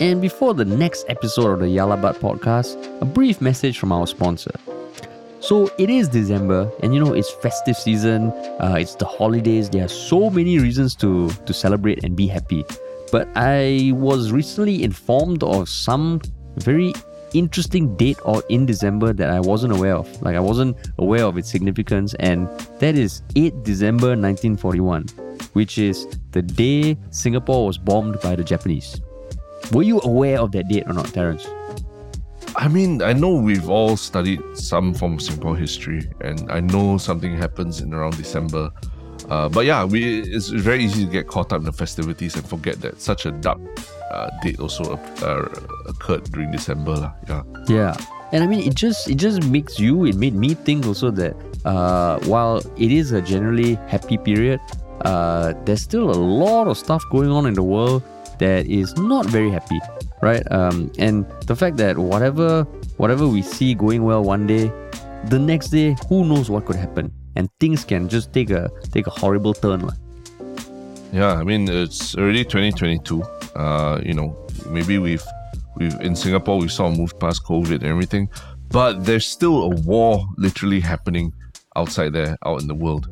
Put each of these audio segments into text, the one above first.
And before the next episode of the Yalabat podcast, a brief message from our sponsor. So it is December, and you know it's festive season. Uh, it's the holidays. There are so many reasons to to celebrate and be happy. But I was recently informed of some very interesting date or in December that I wasn't aware of. Like I wasn't aware of its significance, and that is 8 December 1941, which is the day Singapore was bombed by the Japanese. Were you aware of that date or not, Terence? I mean, I know we've all studied some form of Singapore history, and I know something happens in around December. Uh, but yeah, we it's very easy to get caught up in the festivities and forget that such a dark uh, date also uh, occurred during December. lah. Yeah. Yeah. And I mean, it just it just makes you. It made me think also that uh, while it is a generally happy period, uh, there's still a lot of stuff going on in the world that is not very happy, right? Um, and the fact that whatever whatever we see going well one day, the next day, who knows what could happen, and things can just take a take a horrible turn. Yeah, I mean it's already 2022. Uh, you know, maybe we've we've in Singapore we saw moved past COVID and everything, but there's still a war literally happening outside there, out in the world.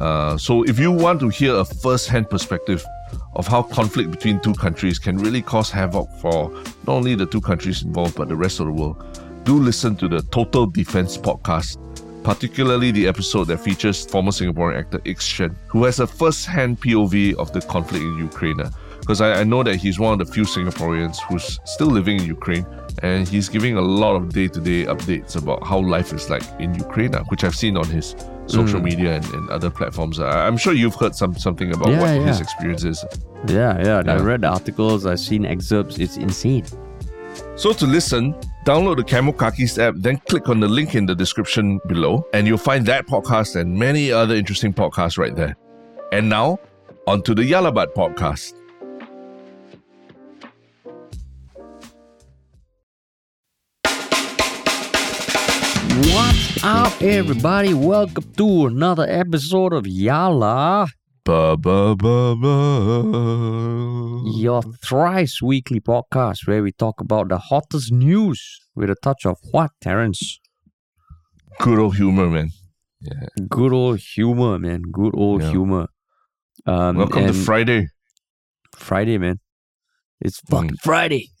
Uh, so if you want to hear a first-hand perspective of how conflict between two countries can really cause havoc for not only the two countries involved but the rest of the world, do listen to the Total Defence podcast particularly the episode that features former Singaporean actor Ix Shen, who has a first-hand POV of the conflict in Ukraine. Because I, I know that he's one of the few Singaporeans who's still living in Ukraine, and he's giving a lot of day-to-day updates about how life is like in Ukraine, which I've seen on his social mm. media and, and other platforms. I'm sure you've heard some something about Yeah, what yeah. his experience is. Yeah, yeah. I read the articles. I've seen excerpts. It's insane. So to listen, download the Camokakis app, then click on the link in the description below, and you'll find that podcast and many other interesting podcasts right there. And now, on to the Yalabat podcast. Up, everybody? Welcome to another episode of Yala, Ba ba ba your thrice weekly podcast where we talk about the hottest news with a touch of what, Terence? Good old humor, man. Yeah. Good old humor, man. Good old Yeah. humor. Um, Welcome to Friday. Friday, man. It's fucking Friday.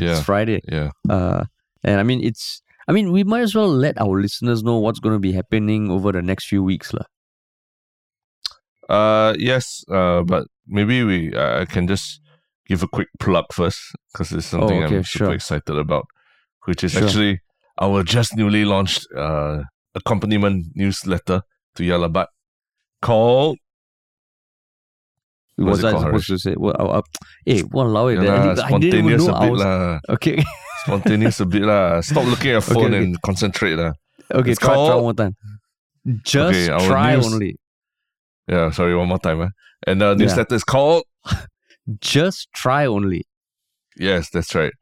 Yeah, It's Friday. yeah. Uh, and I mean, it's. I mean, we might as well let our listeners know what's going to be happening over the next few weeks, lah. Uh, yes. Uh, but maybe we uh, I can just give a quick plug first because it's something Oh, okay, I'm super sure. excited about, which is Sure. actually our just newly launched uh accompaniment newsletter to Yalabat called what Was it I supposed to say? Well, uh, uh, hey, Yeah eh, lah, I, didn't- I didn't even spontaneous know I was. Okay, Spontaneous a bit lah. Stop looking at your Okay, phone okay. and concentrate lah. okay, It's try, try one more time. Just Okay, try news- only. Yeah, sorry, one more time. Eh? And the newsletter is called Just try only. Yes, that's right.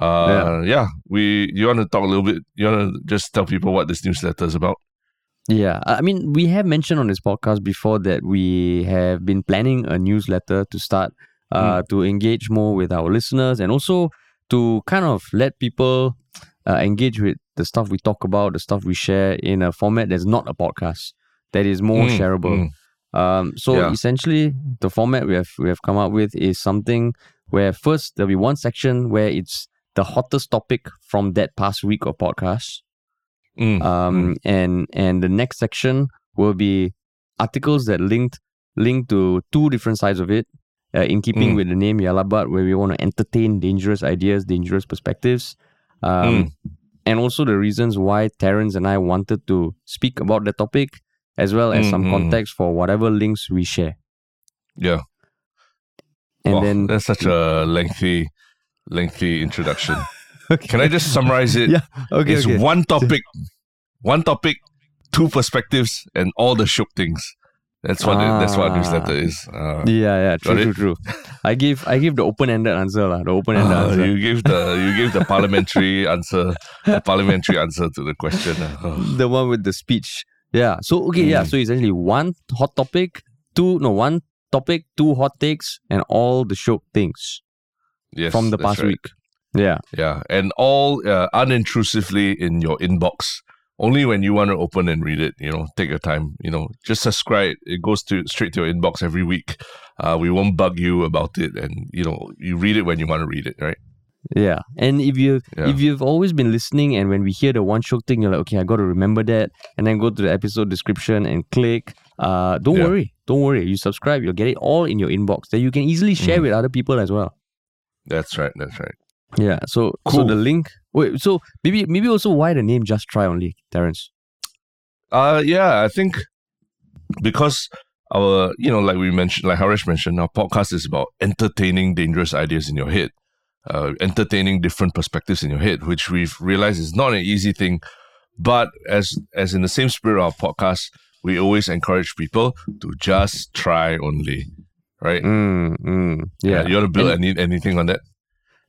Uh, yeah. We you want to talk a little bit? You want to just tell people what this newsletter is about? Yeah, I I mean, we have mentioned on this podcast before that we have been planning a newsletter to start uh, to engage more with our listeners and also to kind of let people uh, engage with the stuff we talk about, the stuff we share in a format that's not a podcast, that is more Mm, shareable. mm. Um, so Yeah. essentially, the format we have we have come up with is something where first there'll be one section where it's the hottest topic from that past week of podcasts Mm, um, and and the next section will be articles that linked linked to two different sides of it uh, in keeping Mm. with the name Yalabat where we want to entertain dangerous ideas dangerous perspectives um, Mm. and also the reasons why Terence and I wanted to speak about the topic as well as some Mm, mm. context for whatever links we share yeah. and Wow, then that's such a lengthy, lengthy introduction. okay. Can I just summarize it? Yeah, okay It's okay one topic, one topic, two perspectives, and all the shook things. That's what it, that's what Ah. newsletter is. Uh, yeah yeah true true true I give I give the open-ended answer lah the open-ended uh, answer you give the you give the parliamentary answer, the parliamentary answer to the question. uh. Oh. the one with the speech. Yeah. So okay, yeah. Mm. So essentially one hot topic, two no one topic, two hot takes, and all the show things. Yes, from the past right. week. Yeah. Yeah, and all uh, unintrusively in your inbox. Only when you want to open and read it, you know, take your time. You know, just subscribe. It goes to straight to your inbox every week. Uh, we won't bug you about it, and you know, you read it when you want to read it, right? Yeah, and if you Yeah. if you've always been listening, and when we hear the one show thing, you're like, okay, I got to remember that, and then go to the episode description and click. Uh, don't Yeah. worry, don't worry. You subscribe, you'll get it all in your inbox. That you can easily share Mm. with other people as well. That's right. That's right. Yeah. So so the link. Wait. So maybe maybe also why the name Just Try Only, Terence. Uh, yeah, I think because our, you know, like we mentioned, like Harish mentioned, our podcast is about entertaining dangerous ideas in your head, uh, entertaining different perspectives in your head, which we've realized is not an easy thing. But as as in the same spirit of our podcast, we always encourage people to just try only, right? Mm, mm, yeah. you want to build And- any anything on that?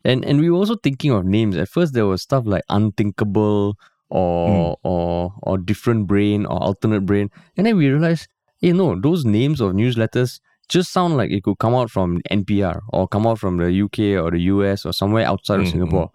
And and we were also thinking of names. At first, there was stuff like unthinkable or or or different brain or alternate brain, and then we realized, hey, no, those names of newsletters just sound like it could come out from NPR or come out from the UK or the US or somewhere outside of Mm, Singapore.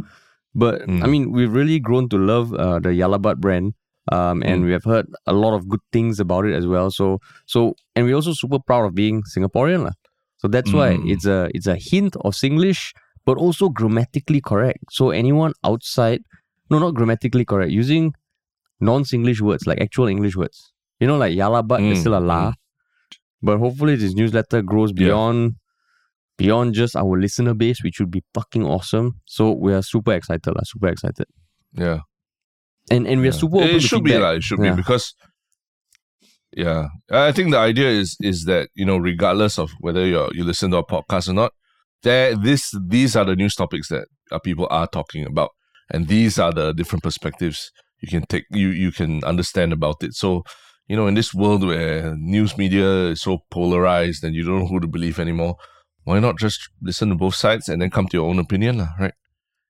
But I Mm. mean, we've really grown to love uh, the Yalabat brand. Um, and Mm. we have heard a lot of good things about it as well. So, so, and we're also super proud of being Singaporean, lah. So that's why Mm. it's a it's a hint of Singlish, but also grammatically correct. So anyone outside, no, not grammatically correct, using non-Singlish words like actual English words. You know, like Yalabat but Mm, still a la, but hopefully this newsletter grows Yeah. beyond beyond just our listener base, which would be fucking awesome. So we are super excited, lah. Super excited, Yeah. and and we are Yeah. super open It to should be feedback. like it should Yeah. be because yeah, I think the idea is is that you know regardless of whether you're you listen to our podcast or not, there this these are the news topics that uh, people are talking about, and these are the different perspectives you can take you you can understand about it. So you know in this world where news media is so polarized and you don't know who to believe anymore, why not just listen to both sides and then come to your own opinion, right?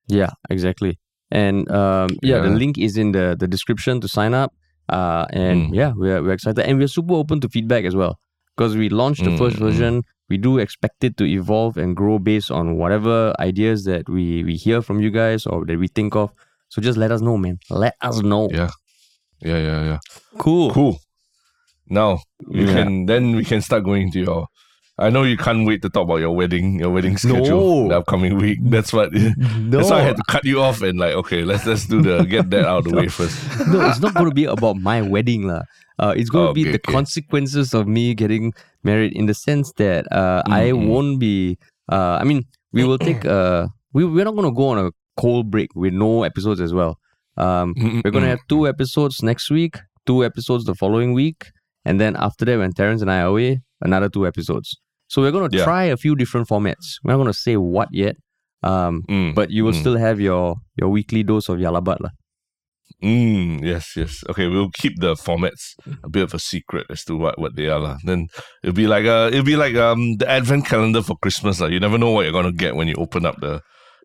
Yeah, exactly. And um, yeah, the link is in the the description to sign up. Uh, and Mm. yeah, we're we're excited, and we're super open to feedback as well because we launched the first Mm, mm. version. We do expect it to evolve and grow based on whatever ideas that we we hear from you guys or that we think of. So just let us know, man. Let us know. Yeah. Yeah, yeah, yeah. Cool. Cool. Now you Yeah. can then we can start going to your. I know you can't wait to talk about your wedding, your wedding schedule No. the upcoming week. That's what. That's why I had to cut you off and like, okay, let's let's do the get that out of the way first. no, it's not going to be about my wedding, lah. Uh, it's going to Oh, be okay, the okay. consequences of me getting married in the sense that uh, I Mm, mm. won't be. Uh, I mean, we will take. Uh, we we're not going to go on a cold break with no episodes as well. Um, we're going to have two episodes next week, two episodes the following week, and then after that, when Terrence and I are away, another two episodes. So we're going to Yeah. try a few different formats. We're not going to say what yet. Um, Mm, but you will mm. still have your your weekly dose of Yalabat lah. Mm, yes, yes. Okay, we'll keep the formats a bit of a secret as to what, what they are. lah. Then it'll be like uh it'll be like um the advent calendar for Christmas. lah. You never know what you're gonna get when you open up the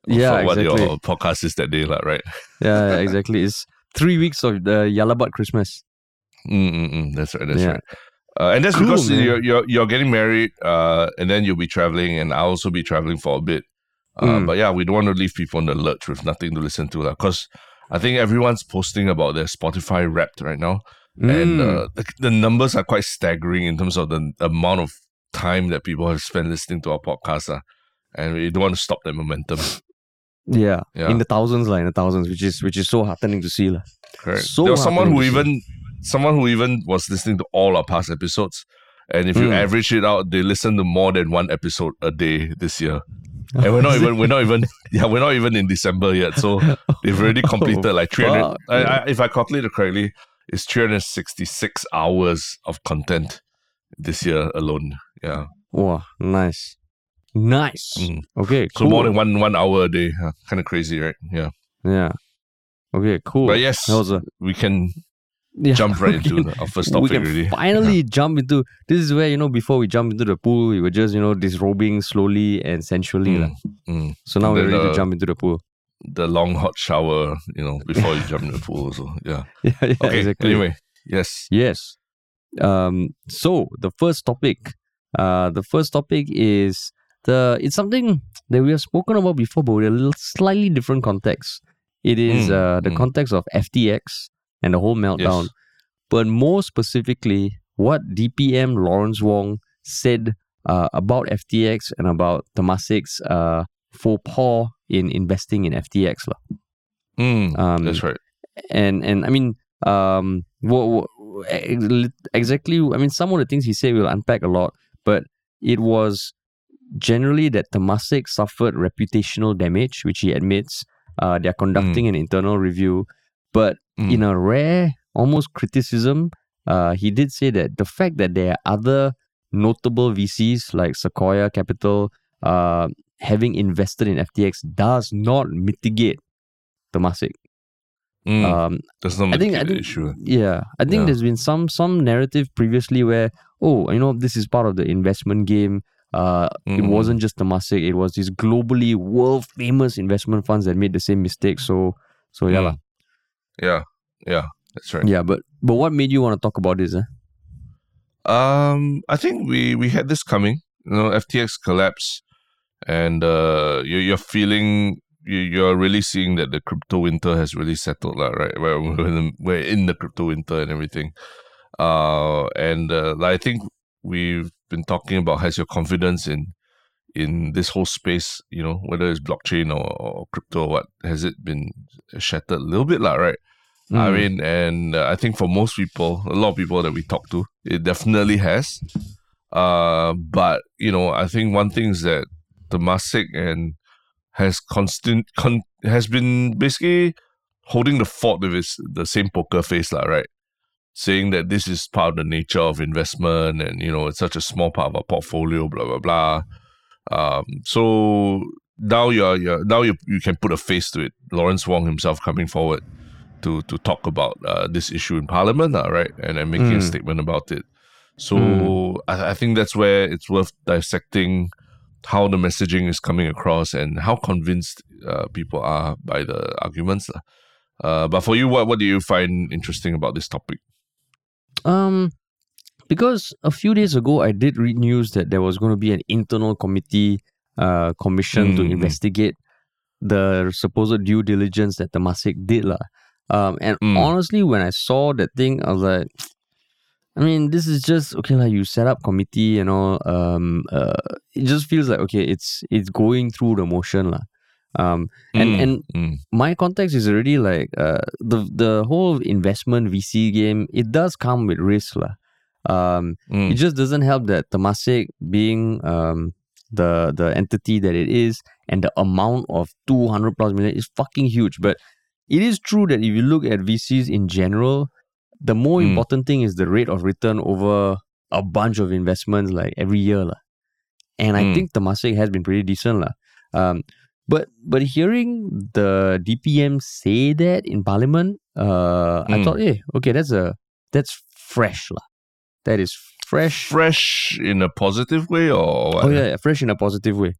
Yeah, for what exactly. your podcast is that day, lah, right? Yeah, yeah, exactly. It's three weeks of the Yalabat Christmas. Mm, mm, mm. That's right. That's Yeah. right. Uh, and that's Cool, because man. you're, you're you're getting married, uh, and then you'll be traveling, and I'll also be traveling for a bit. Uh, Mm. But yeah, we don't want to leave people in the lurch with nothing to listen to, because I think everyone's posting about their Spotify Wrapped right now, and Mm. uh, the, the numbers are quite staggering in terms of the amount of time that people have spent listening to our podcast. Uh, and we don't want to stop that momentum. yeah, Yeah. in the thousands, like in the thousands, which is which is so heartening to see, lah. Correct. So there was someone who even someone who even was listening to all our past episodes. And if you Mm. average it out, they listen to more than one episode a day this year. And we're not even we're not even yeah, we're not even in December yet. So they've already completed like 300 fuck. I, I, if I calculate it correctly, it's 366 hours of content this year alone. Yeah. Wow, nice, nice. Mm. Okay, So cool. more than one one hour a day. Huh? Kind of crazy, right? Yeah. yeah. Okay, cool. But yes, that was a we can yeah, jump right into the, our first we topic can already. finally jump into this is where you know before we jump into the pool we were just you know disrobing slowly and sensually. Mm, mm. so now we're ready to jump into the pool the long hot shower, you know, before you jump in the pool. So yeah. yeah, yeah Okay. exactly Anyway, yes. Yes. Um, so the first topic, uh, the first topic is uh, it's something that we have spoken about before, but with a little slightly different context. It is Mm, uh, the mm. context of FTX and the whole meltdown, Yes. but more specifically, what DPM Lawrence Wong said uh, about FTX and about Temasek's uh, faux pas in investing in FTX. lah. Mm, Um, that's right. and and I mean, um, what, what exactly? I mean, some of the things he said we'll unpack a lot, but it was generally that Temasek suffered reputational damage, which he admits. Uh, they're conducting an internal review, but Mm. in a rare, almost criticism, uh, he did say that the fact that there are other notable VCs like Sequoia Capital, uh, having invested in FTX does not mitigate Temasek. Mm, Um, that's not I think- I the think- issue. yeah, I think Yeah. there's been some some narrative previously where oh, you know, this is part of the investment game. Uh, it Mm. wasn't just Temasek; it was these globally world famous investment funds that made the same mistake. So, so yeah, Mm. Yeah, yeah, that's right. yeah. But but what made you want to talk about this? Eh? Um, I think we we had this coming. You know, FTX collapse, and uh, you, you're feeling you, you're really seeing that the crypto winter has really settled, lah, right? Where we're in, the, we're in the crypto winter and everything. Uh, and uh, I think we've been talking about has your confidence in in this whole space, you know, whether it's blockchain or, or crypto or what, has it been shattered a little bit, lah, right? I Mm. mean, and uh, I think for most people, a lot of people that we talk to, it definitely has. Uh, but you know, I think one thing is that the Temasek and has constant con- has been basically holding the fort with his the same poker face, lah, right? Saying that this is part of the nature of investment, and you know, it's such a small part of our portfolio, blah blah blah. Um, so now you're, you're now you you can put a face to it. Lawrence Wong himself coming forward to to talk about uh, this issue in Parliament, uh, right, and, and making a Mm. statement about it. So Mm. I, I think that's where it's worth dissecting how the messaging is coming across and how convinced uh, people are by the arguments. Uh, but for you, what what do you find interesting about this topic? Um, because a few days ago I did read news that there was going to be an internal committee, uh, commission to Mm, mm. investigate the supposed due diligence that Temasek did, lah. Um, and Mm. honestly, when I saw that thing, I was like, I mean, this is just okay, like you set up committee and all. Um, uh, it just feels like okay, it's it's going through the motion, lah. Um, and Mm, and mm, my context is already like uh, the the whole investment VC game. It does come with risk, lah. Um, mm, it just doesn't help that Temasek being um the the entity that it is and the amount of two hundred plus million is fucking huge. But it is true that if you look at VCs in general, the more Mm. important thing is the rate of return over a bunch of investments like every year, lah. And I Mm. think Temasek has been pretty decent, lah. Um, but but hearing the DPM say that in Parliament, uh, I Mm. thought, hey, okay, that's a that's fresh, lah. That is fresh. fresh in a positive way or what? Oh yeah, yeah, fresh in a positive way.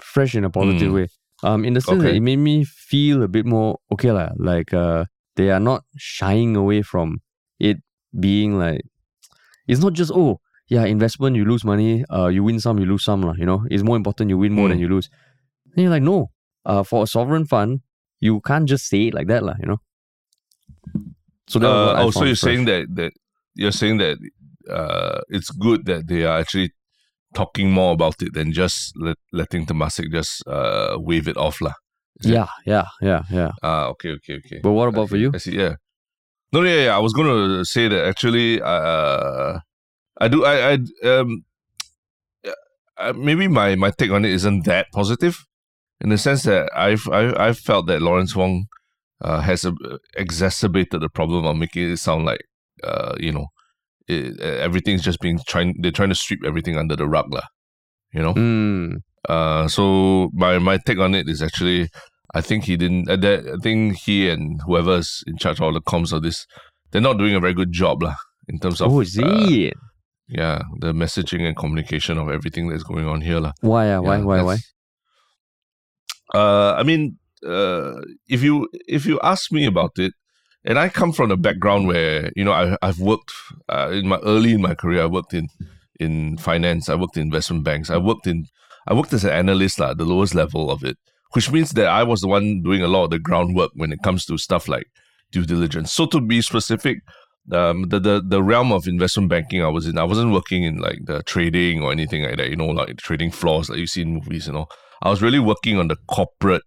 Fresh in a positive Mm. way. Um, in the sense that it made me feel a bit more okay, lah. Like uh, they are not shying away from it being like it's not just oh yeah investment you lose money uh you win some you lose some lah. You know it's more important you win more than Mm. you lose. Then you're like no, uh for a sovereign fund you can't just say it like that lah. You know. So that was Uh, oh, so you're fresh. saying that that you're saying that uh, it's good that they are actually talking more about it than just let, letting Temasek just uh, wave it off, lah. Yeah, yeah, yeah, yeah. Ah, okay, okay, okay. But what about for Okay, you? I see. Yeah. No, yeah, yeah. I was gonna say that actually. Uh, I do. I. I. Um. yeah, uh, maybe my my take on it isn't that positive, in the sense that I've I've, I've felt that Lawrence Wong, uh, has uh, exacerbated the problem of making it sound like, uh, you know, it, everything's just being trying. They're trying to sweep everything under the rug, lah. You know. Mm, Uh, so my my take on it is actually, I think he didn't. Uh, that, I think he and whoever's in charge of all the comms of this, they're not doing a very good job, lah. In terms of oh, is uh, it? yeah, the messaging and communication of everything that's going on here, lah. Why? Uh, why? Yeah, why? Why? that's- Uh, I mean, uh, if you if you ask me about it, and I come from a background where you know I I've worked uh, in my early in my career. I worked in in finance. I worked in investment banks. I worked in I worked as an analyst at the lowest level of it, which means that I was the one doing a lot of the groundwork when it comes to stuff like due diligence. So to be specific, um, the, the the realm of investment banking I was in, I wasn't working in like the trading or anything like that, you know, like trading floors like you see in movies, you know. I was really working on the corporate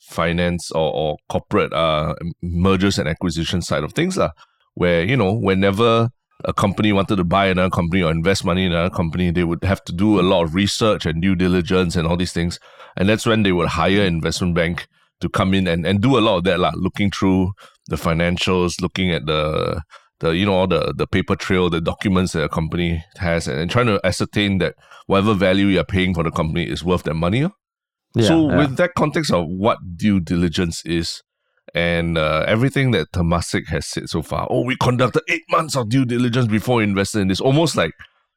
finance or, or corporate uh mergers and acquisition side of things, lah, where, you know, whenever a company wanted to buy another company or invest money in another company, they would have to do a lot of research and due diligence and all these things. And that's when they would hire investment bank to come in and, and do a lot of that, lah, looking through the financials, looking at the the you know all the the paper trail, the documents that a company has, and, and trying to ascertain that whatever value you're paying for the company is worth that money. Yeah, so yeah. with that context of what due diligence is, and uh, everything that Temasek has said so far. Oh, we conducted eight months of due diligence before investing in this. Almost like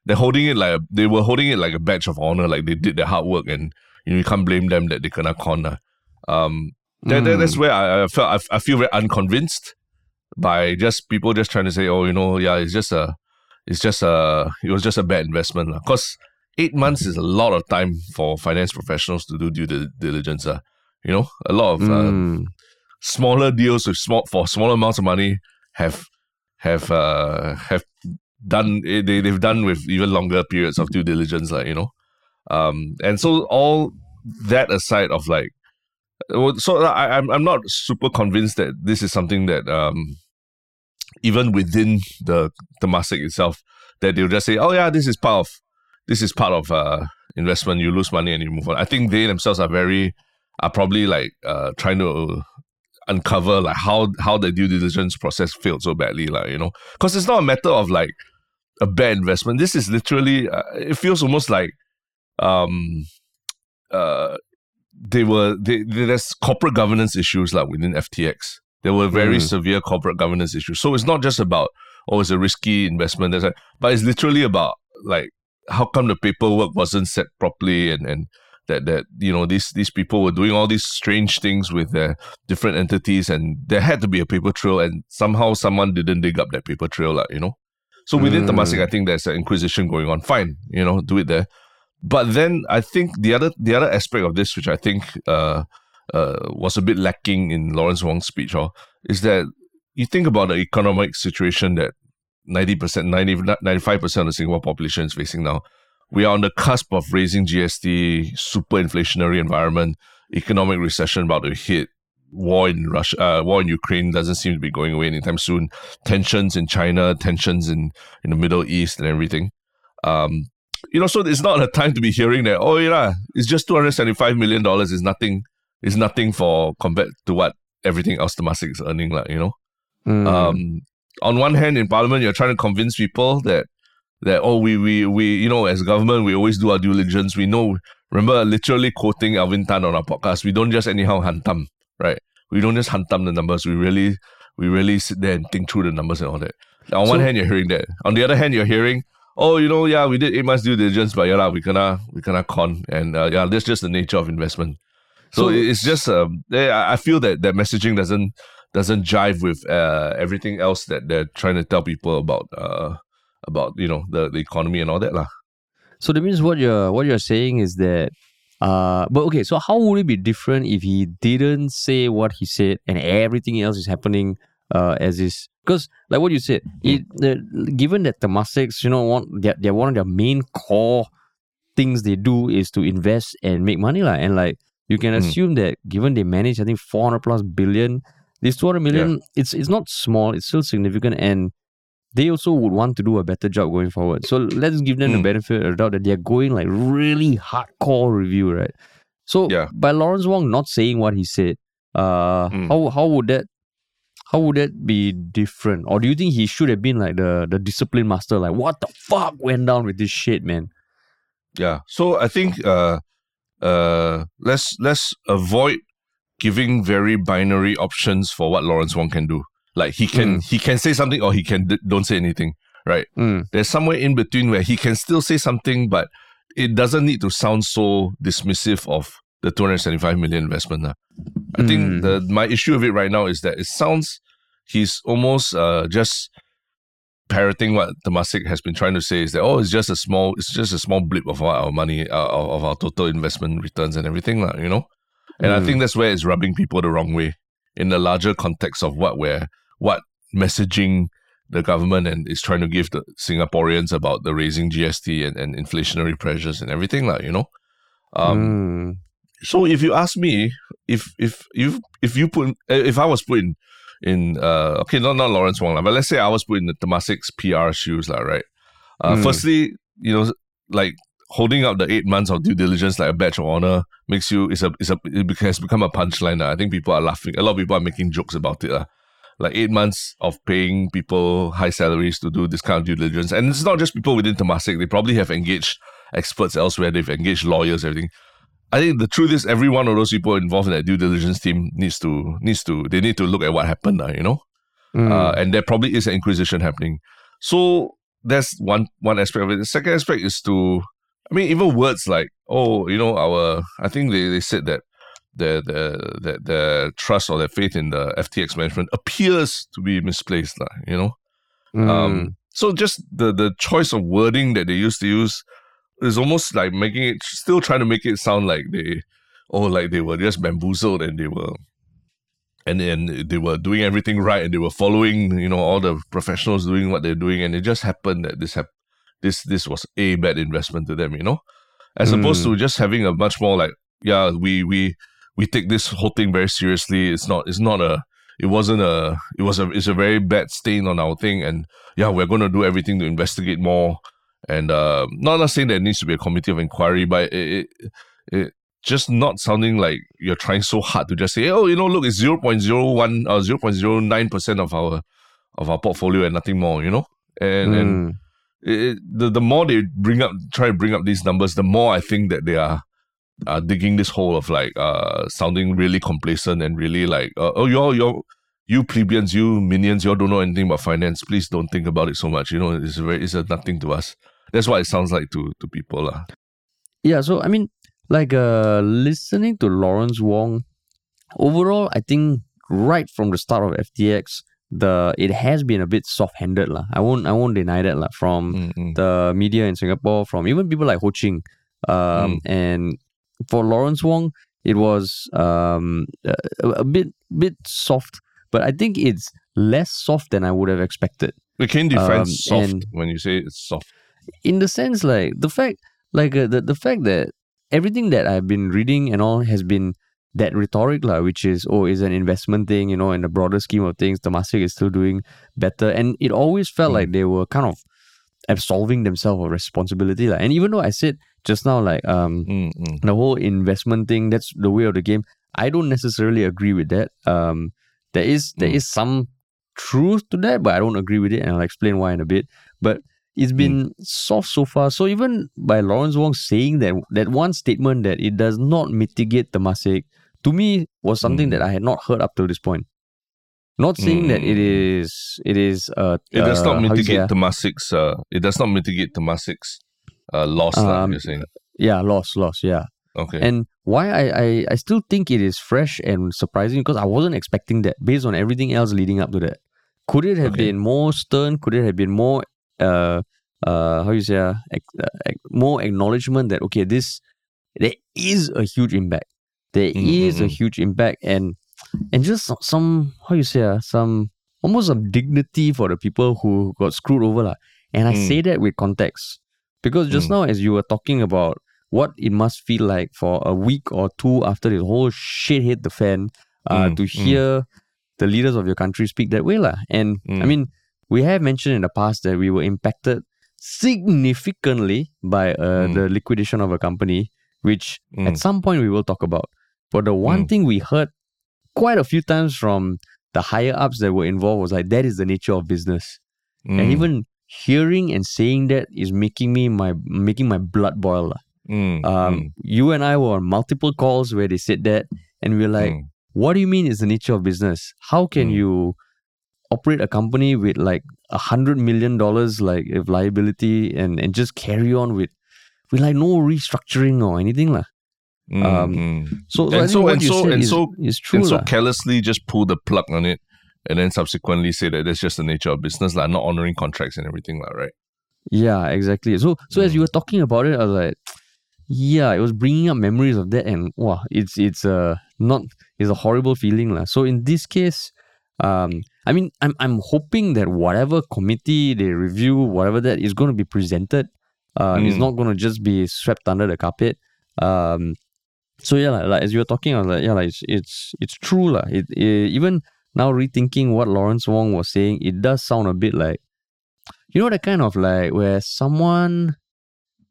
they're holding it like a, they were holding it like a badge of honor, like they did their hard work, and you know you can't blame them that they cannot corner. Um, that, mm. that, that's where I, I felt I, I feel very unconvinced by just people just trying to say, oh, you know, yeah, it's just a, it's just a, it was just a bad investment, because eight months is a lot of time for finance professionals to do due diligence. Uh. You know, a lot of mm. uh, smaller deals with small for smaller amounts of money have have uh, have done eh, they they've done with even longer periods of due diligence, like you know, um, and so all that aside of like, so I, I'm I'm not super convinced that this is something that um, even within the Temasek itself, that they'll just say, oh yeah, this is part of this is part of uh investment. You lose money and you move on. I think they themselves are very are probably like uh trying to uncover like how how the due diligence process failed so badly, like you know, because it's not a matter of like a bad investment. This is literally uh, it feels almost like um uh they were they, there's corporate governance issues like within FTX. There were very mm. severe corporate governance issues. So it's not just about oh it's a risky investment, like, but it's literally about like how come the paperwork wasn't set properly and and that that you know these these people were doing all these strange things with their different entities and there had to be a paper trail and somehow someone didn't dig up that paper trail like, you know? So within mm. Temasek I think there's an inquisition going on. Fine you know do it there. But then I think the other the other aspect of this which I think uh, uh, was a bit lacking in Lawrence Wong's speech or is that you think about the economic situation that 90%, 90, 95% of the Singapore population is facing now we are on the cusp of raising GST, super inflationary environment, economic recession about to hit. War in Russia, uh, war in Ukraine doesn't seem to be going away anytime soon. Tensions in China, tensions in, in the Middle East, and everything. Um, you know, so it's not a time to be hearing that. Oh yeah, it's just two hundred seventy-five million dollars. Is nothing. Is nothing for compared to what everything else Temasek is earning. Like you know, mm. um, on one hand, in Parliament, you're trying to convince people that that oh we we we you know as government we always do our due diligence. We know remember literally quoting Alvin Tan on our podcast. We don't just anyhow hantam, right? We don't just hantam the numbers. We really we really sit there and think through the numbers and all that. On so, one hand, you're hearing that. On the other hand, you're hearing, oh, you know, yeah, we did eight months due diligence, but yeah, la, we cannot we cannot con, and uh, yeah, that's just the nature of investment. So, so it's just um, I feel that that messaging doesn't doesn't jive with uh, everything else that they're trying to tell people about uh, about you know the, the economy and all that lah. So that means what you're what you're saying is that uh but okay, so how would it be different if he didn't say what he said and everything else is happening uh as is because like what you said, it the, given that the Temaseks, you know, want they're, they're one of their main core things they do is to invest and make money lah. And like you can hmm. assume mm. that given they manage I think 400 plus billion, this 200 million, yeah. it's it's not small, it's still significant and they also would want to do a better job going forward. So let's give them mm. the benefit of the doubt that they're going like really hardcore review, right? So yeah. by Lawrence Wong not saying what he said, uh, mm. how how would that how would that be different? Or do you think he should have been like the the discipline master? Like what the fuck went down with this shit, man? Yeah. So I think uh uh let's let's avoid giving very binary options for what Lawrence Wong can do. Like he can mm. he can say something or he can d- don't say anything, right? Mm. There's somewhere in between where he can still say something, but it doesn't need to sound so dismissive of the 275 million investment. Uh. I mm. think the my issue with it right now is that it sounds he's almost uh, just parroting what Temasek has been trying to say is that oh, it's just a small, it's just a small blip of our, our money, uh, of, of our total investment returns and everything, lah, you know. And I Mm. think that's where it's rubbing people the wrong way in the larger context of what we're what messaging the government and is trying to give the Singaporeans about the raising GST and, and inflationary pressures and everything, like you know. Um, Mm. so if you ask me, if if if if you put eh, if I was put in in uh okay not not Lawrence Wong but let's say I was put in the Temasek's PR shoes lah, right? Uh, Mm. Firstly, you know, like holding up the eight months of due diligence like a badge of honor makes you is a is a it has become a punchline. lah. I think people are laughing. A lot of people are making jokes about it. lah. Like eight months of paying people high salaries to do this kind of due diligence, and it's not just people within Temasek. They probably have engaged experts elsewhere. They've engaged lawyers, everything. I think the truth is every one of those people involved in that due diligence team needs to needs to they need to look at what happened, uh, you know. Mm. Uh, and there probably is an inquisition happening. So that's one one aspect of it. The second aspect is to I mean even words like oh you know our I think they, they said that the the the the trust or their faith in the FTX management appears to be misplaced, lah, you know. Mm. Um, so just the the choice of wording that they used to use is almost like making it still trying to make it sound like they oh like they were just bamboozled and they were and then they were doing everything right and they were following you know all the professionals doing what they're doing and it just happened that this hap- this this was a bad investment to them you know? As opposed to just having a much more like yeah we we we take this whole thing very seriously. It's not it's not a it wasn't a it was a it's a very bad stain on our thing. And yeah we're going to do everything to investigate more. And uh not not saying there needs to be a committee of inquiry but it, it, it just not sounding like you're trying so hard to just say oh you know look it's 0.01 or 0.09% of our of our portfolio and nothing more you know? And and Mm. The the more they bring up try to bring up these numbers the more i think that they are uh, digging this hole of like uh sounding really complacent and really like uh, oh you're you're you plebeians you minions you all don't know anything about finance. Please don't think about it so much. You know it's very it's a nothing to us. That's what it sounds like to to people lah. Yeah, so I mean, like uh listening to Lawrence Wong, overall, I think right from the start of FTX, the it has been a bit soft-handed lah. I won't I won't deny that lah. From Mm, mm, the media in Singapore, from even people like Ho Ching, um, and for Lawrence Wong, it was um a, a bit bit soft, but I think it's less soft than I would have expected. we can define Um, soft when you say it's soft in the sense like the fact like uh, the, the fact that everything that i've been reading and all has been that rhetoric la, which is oh is an investment thing you know in the broader scheme of things Temasek is still doing better and it always felt Mm. like they were kind of absolving themselves of responsibility la. and even though i said just now like um Mm, mm, the whole investment thing that's the way of the game i don't necessarily agree with that um there is there Mm. is some truth to that but i don't agree with it and i'll explain why in a bit but it's been soft so far so even by lawrence wong saying that that one statement that it does not mitigate the Temasek to me was something Mm. that i had not heard up till this point not saying that it Mm. is it is uh it does uh, not how mitigate? Temasek's uh it does not mitigate Temasek's uh loss Um, you're saying yeah loss loss yeah okay And why I, I, I still think it is fresh and surprising because I wasn't expecting that based on everything else leading up to that. Could it have Okay. been more stern? Could it have been more uh uh how you say uh, uh, more acknowledgement that okay this there is a huge impact. There is Mm, mm, a mm. huge impact and and just some, how you say uh, some almost some dignity for the people who got screwed over lah. And I Mm. say that with context because just Mm. now as you were talking about what it must feel like for a week or two after this whole shit hit the fan uh, Mm, to mm. hear the leaders of your country speak that way. lah. And I Mm. mean, we have mentioned in the past that we were impacted significantly by uh, Mm. the liquidation of a company, which at some point we will talk about. But the one Mm. thing we heard quite a few times from the higher ups that were involved was like, that is the nature of business. And Mm, even hearing and saying that is making me my making my blood boil. mm, Um, mm, You and I were on multiple calls where they said that, and we are like, mm. what do you mean is the nature of business? How can Mm. you operate a company with like a hundred million dollars like of liability and, and just carry on with with like no restructuring or anything lah. Mm, um, mm. So, so And so- and so- and is, so- is true and so lah. carelessly just pull the plug on it and then subsequently say that that's just the nature of business, like not honoring contracts and everything, like, right? Yeah, exactly. So so as you were talking about it, I was like, yeah, it was bringing up memories of that, and wow, it's it's uh not it's a horrible feeling lah. So in this case, um, I mean, I'm I'm hoping that whatever committee they review, whatever that is going to be presented, um, it's Mm. not going to just be swept under the carpet. Um, so yeah, like, like as you were talking, I was like, yeah, like it's it's it's true lah. It, it even now rethinking what Lawrence Wong was saying, it does sound a bit like, you know, the kind of like where someone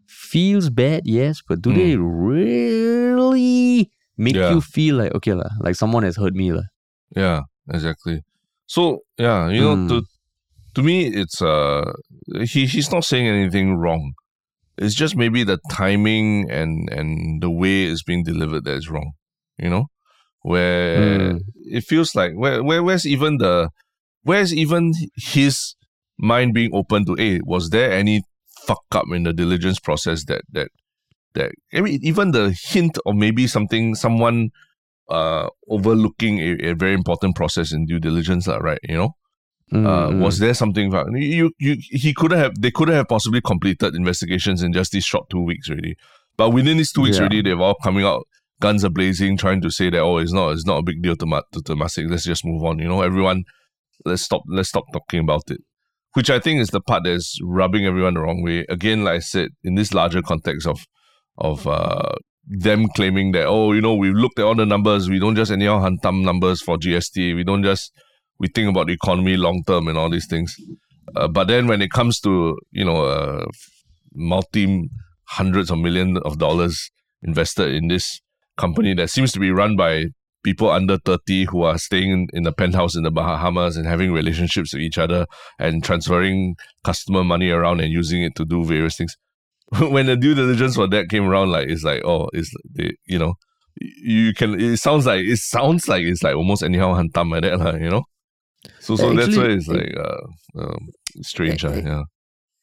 feels bad, yes, but do they really make Yeah. you feel like okay lah, like someone has hurt me lah? Yeah, exactly. So yeah, you know, Mm. to to me, it's uh, he he's not saying anything wrong. It's just maybe the timing and and the way it's being delivered that is wrong. You know, where Mm. it feels like where where where's even the where's even his mind being open to hey, was there any fuck up in the diligence process that that that I mean even the hint of maybe something someone uh overlooking a, a very important process in due diligence lah, right you know uh, mm. was there something you you he could have they could have possibly completed investigations in just these short two weeks already but within these two weeks Yeah. already they've all coming out guns are blazing trying to say that oh it's not it's not a big deal to Ma- to Temasek let's just move on you know everyone let's stop let's stop talking about it which I think is the part that's rubbing everyone the wrong way again like I said in this larger context of of uh them claiming that oh you know we've looked at all the numbers we don't just anyhow hantam numbers for GST we don't just we think about the economy long term and all these things. Uh, but then when it comes to you know uh, multi hundreds of millions of dollars invested in this company that seems to be run by people under 30 who are staying in, the penthouse in the Bahamas and having relationships with each other and transferring customer money around and using it to do various things. when the due diligence for that came around, like it's like, oh, it's they, you know, you can it sounds like it sounds like it's like almost anyhow hantam like that, lah, you know. So so that's why it's like uh, um, strange, eh, yeah.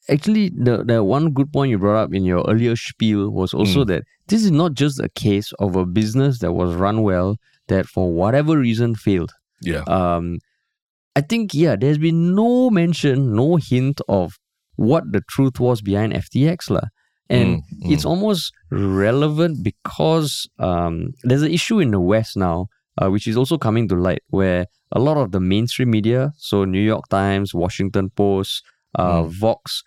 Actually, the, the one good point you brought up in your earlier spiel was also Mm. that this is not just a case of a business that was run well that for whatever reason failed. Yeah. Um, I think yeah, there's been no mention, no hint of what the truth was behind FTX lah. And Mm, it's almost relevant because um, there's an issue in the West now, uh, which is also coming to light, where a lot of the mainstream media, so New York Times, Washington Post, uh, Mm. Vox,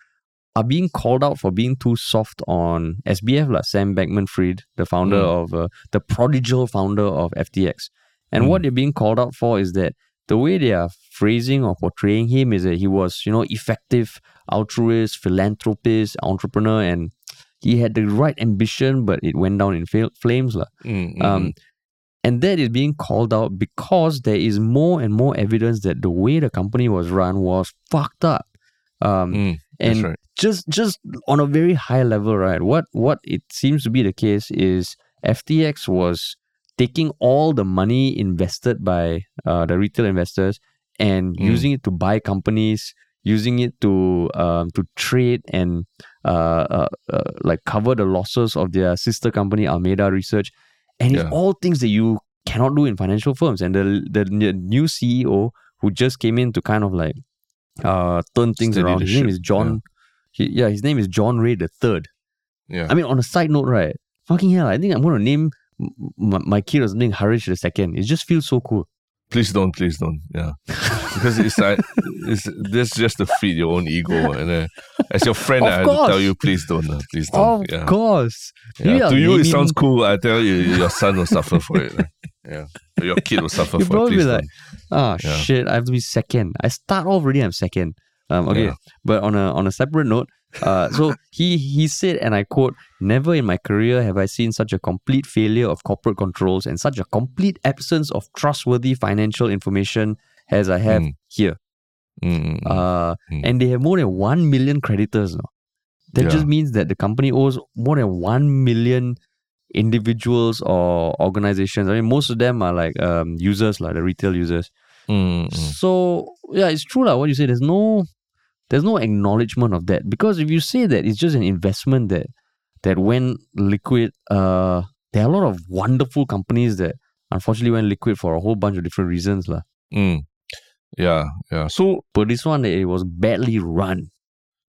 are being called out for being too soft on SBF, lah, Sam Bankman Fried, the founder Mm. of, uh, the prodigal founder of FTX. And what Mm. they're being called out for is that the way they are phrasing or portraying him is that he was, you know, effective, altruist, philanthropist, entrepreneur, and he had the right ambition, but it went down in fl- flames. lah. Mm, mm, Um, and that is being called out because there is more and more evidence that the way the company was run was fucked up. Um, mm, and right. just just on a very high level, right? What what it seems to be the case is FTX was taking all the money invested by uh, the retail investors and Mm. using it to buy companies, using it to um, to trade and uh, uh, uh, like cover the losses of their sister company Alameda Research, and it's all things that you cannot do in financial firms. And the the, new CEO who just came in to kind of like uh, turn things Steady around. His name is John. He, yeah, his name is John Ray the Third. Yeah. I mean, on a side note, right? Fucking hell, I think I'm gonna name my, my kid or something Harish the Second. It just feels so cool. please don't, please don't. Yeah. because it's like it's this just to feed your own ego. And uh, as your friend, Of I have to tell you, please don't. Uh, please don't. Of yeah. course. Yeah, Maybe to you, it sounds cool. I tell you, your son will suffer for it. Yeah, your kid will suffer You'll for it. probably Please be like, ah Yeah. shit, I have to be second. I start off already, I'm second. Um, okay, Yeah. but on a on a separate note, uh, so he he said, and I quote: "Never in my career have I seen such a complete failure of corporate controls and such a complete absence of trustworthy financial information as I have Mm. here." Mm, mm, mm. Uh, Mm. and they have more than 1 million creditors now. That Yeah. just means that the company owes more than 1 million individuals or organizations. I mean, most of them are like um, users, like the retail users. Mm, mm. So, yeah, it's true, like what you say. There's no. There's no acknowledgement of that because if you say that it's just an investment that that went liquid, uh, there are a lot of wonderful companies that unfortunately went liquid for a whole bunch of different reasons, lah. Mm. Yeah, yeah. So But this one, it was badly run.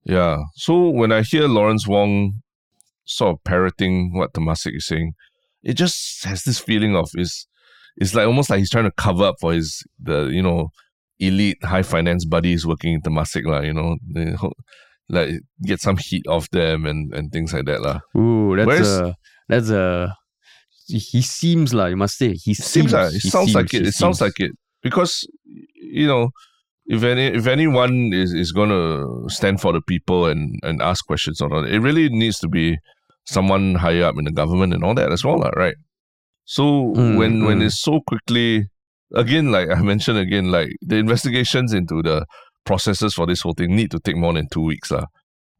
yeah. So when I hear Lawrence Wong sort of parroting what Temasek is saying, it just has this feeling of is it's like almost like he's trying to cover up for his the you know elite high finance buddies working in Temasek lah. You know, They like get some heat off them and and things like that lah. Ooh, that's Where's- a that's a. He seems like you must say he seems seems. like it he sounds seems, like it. It sounds like it because you know if any if anyone is is gonna stand for the people and and ask questions on it, it really needs to be someone higher up in the government and all that as well, right? So Mm, when when mm. it's so quickly again, like I mentioned again, like the investigations into the processes for this whole thing need to take more than two weeks, lah.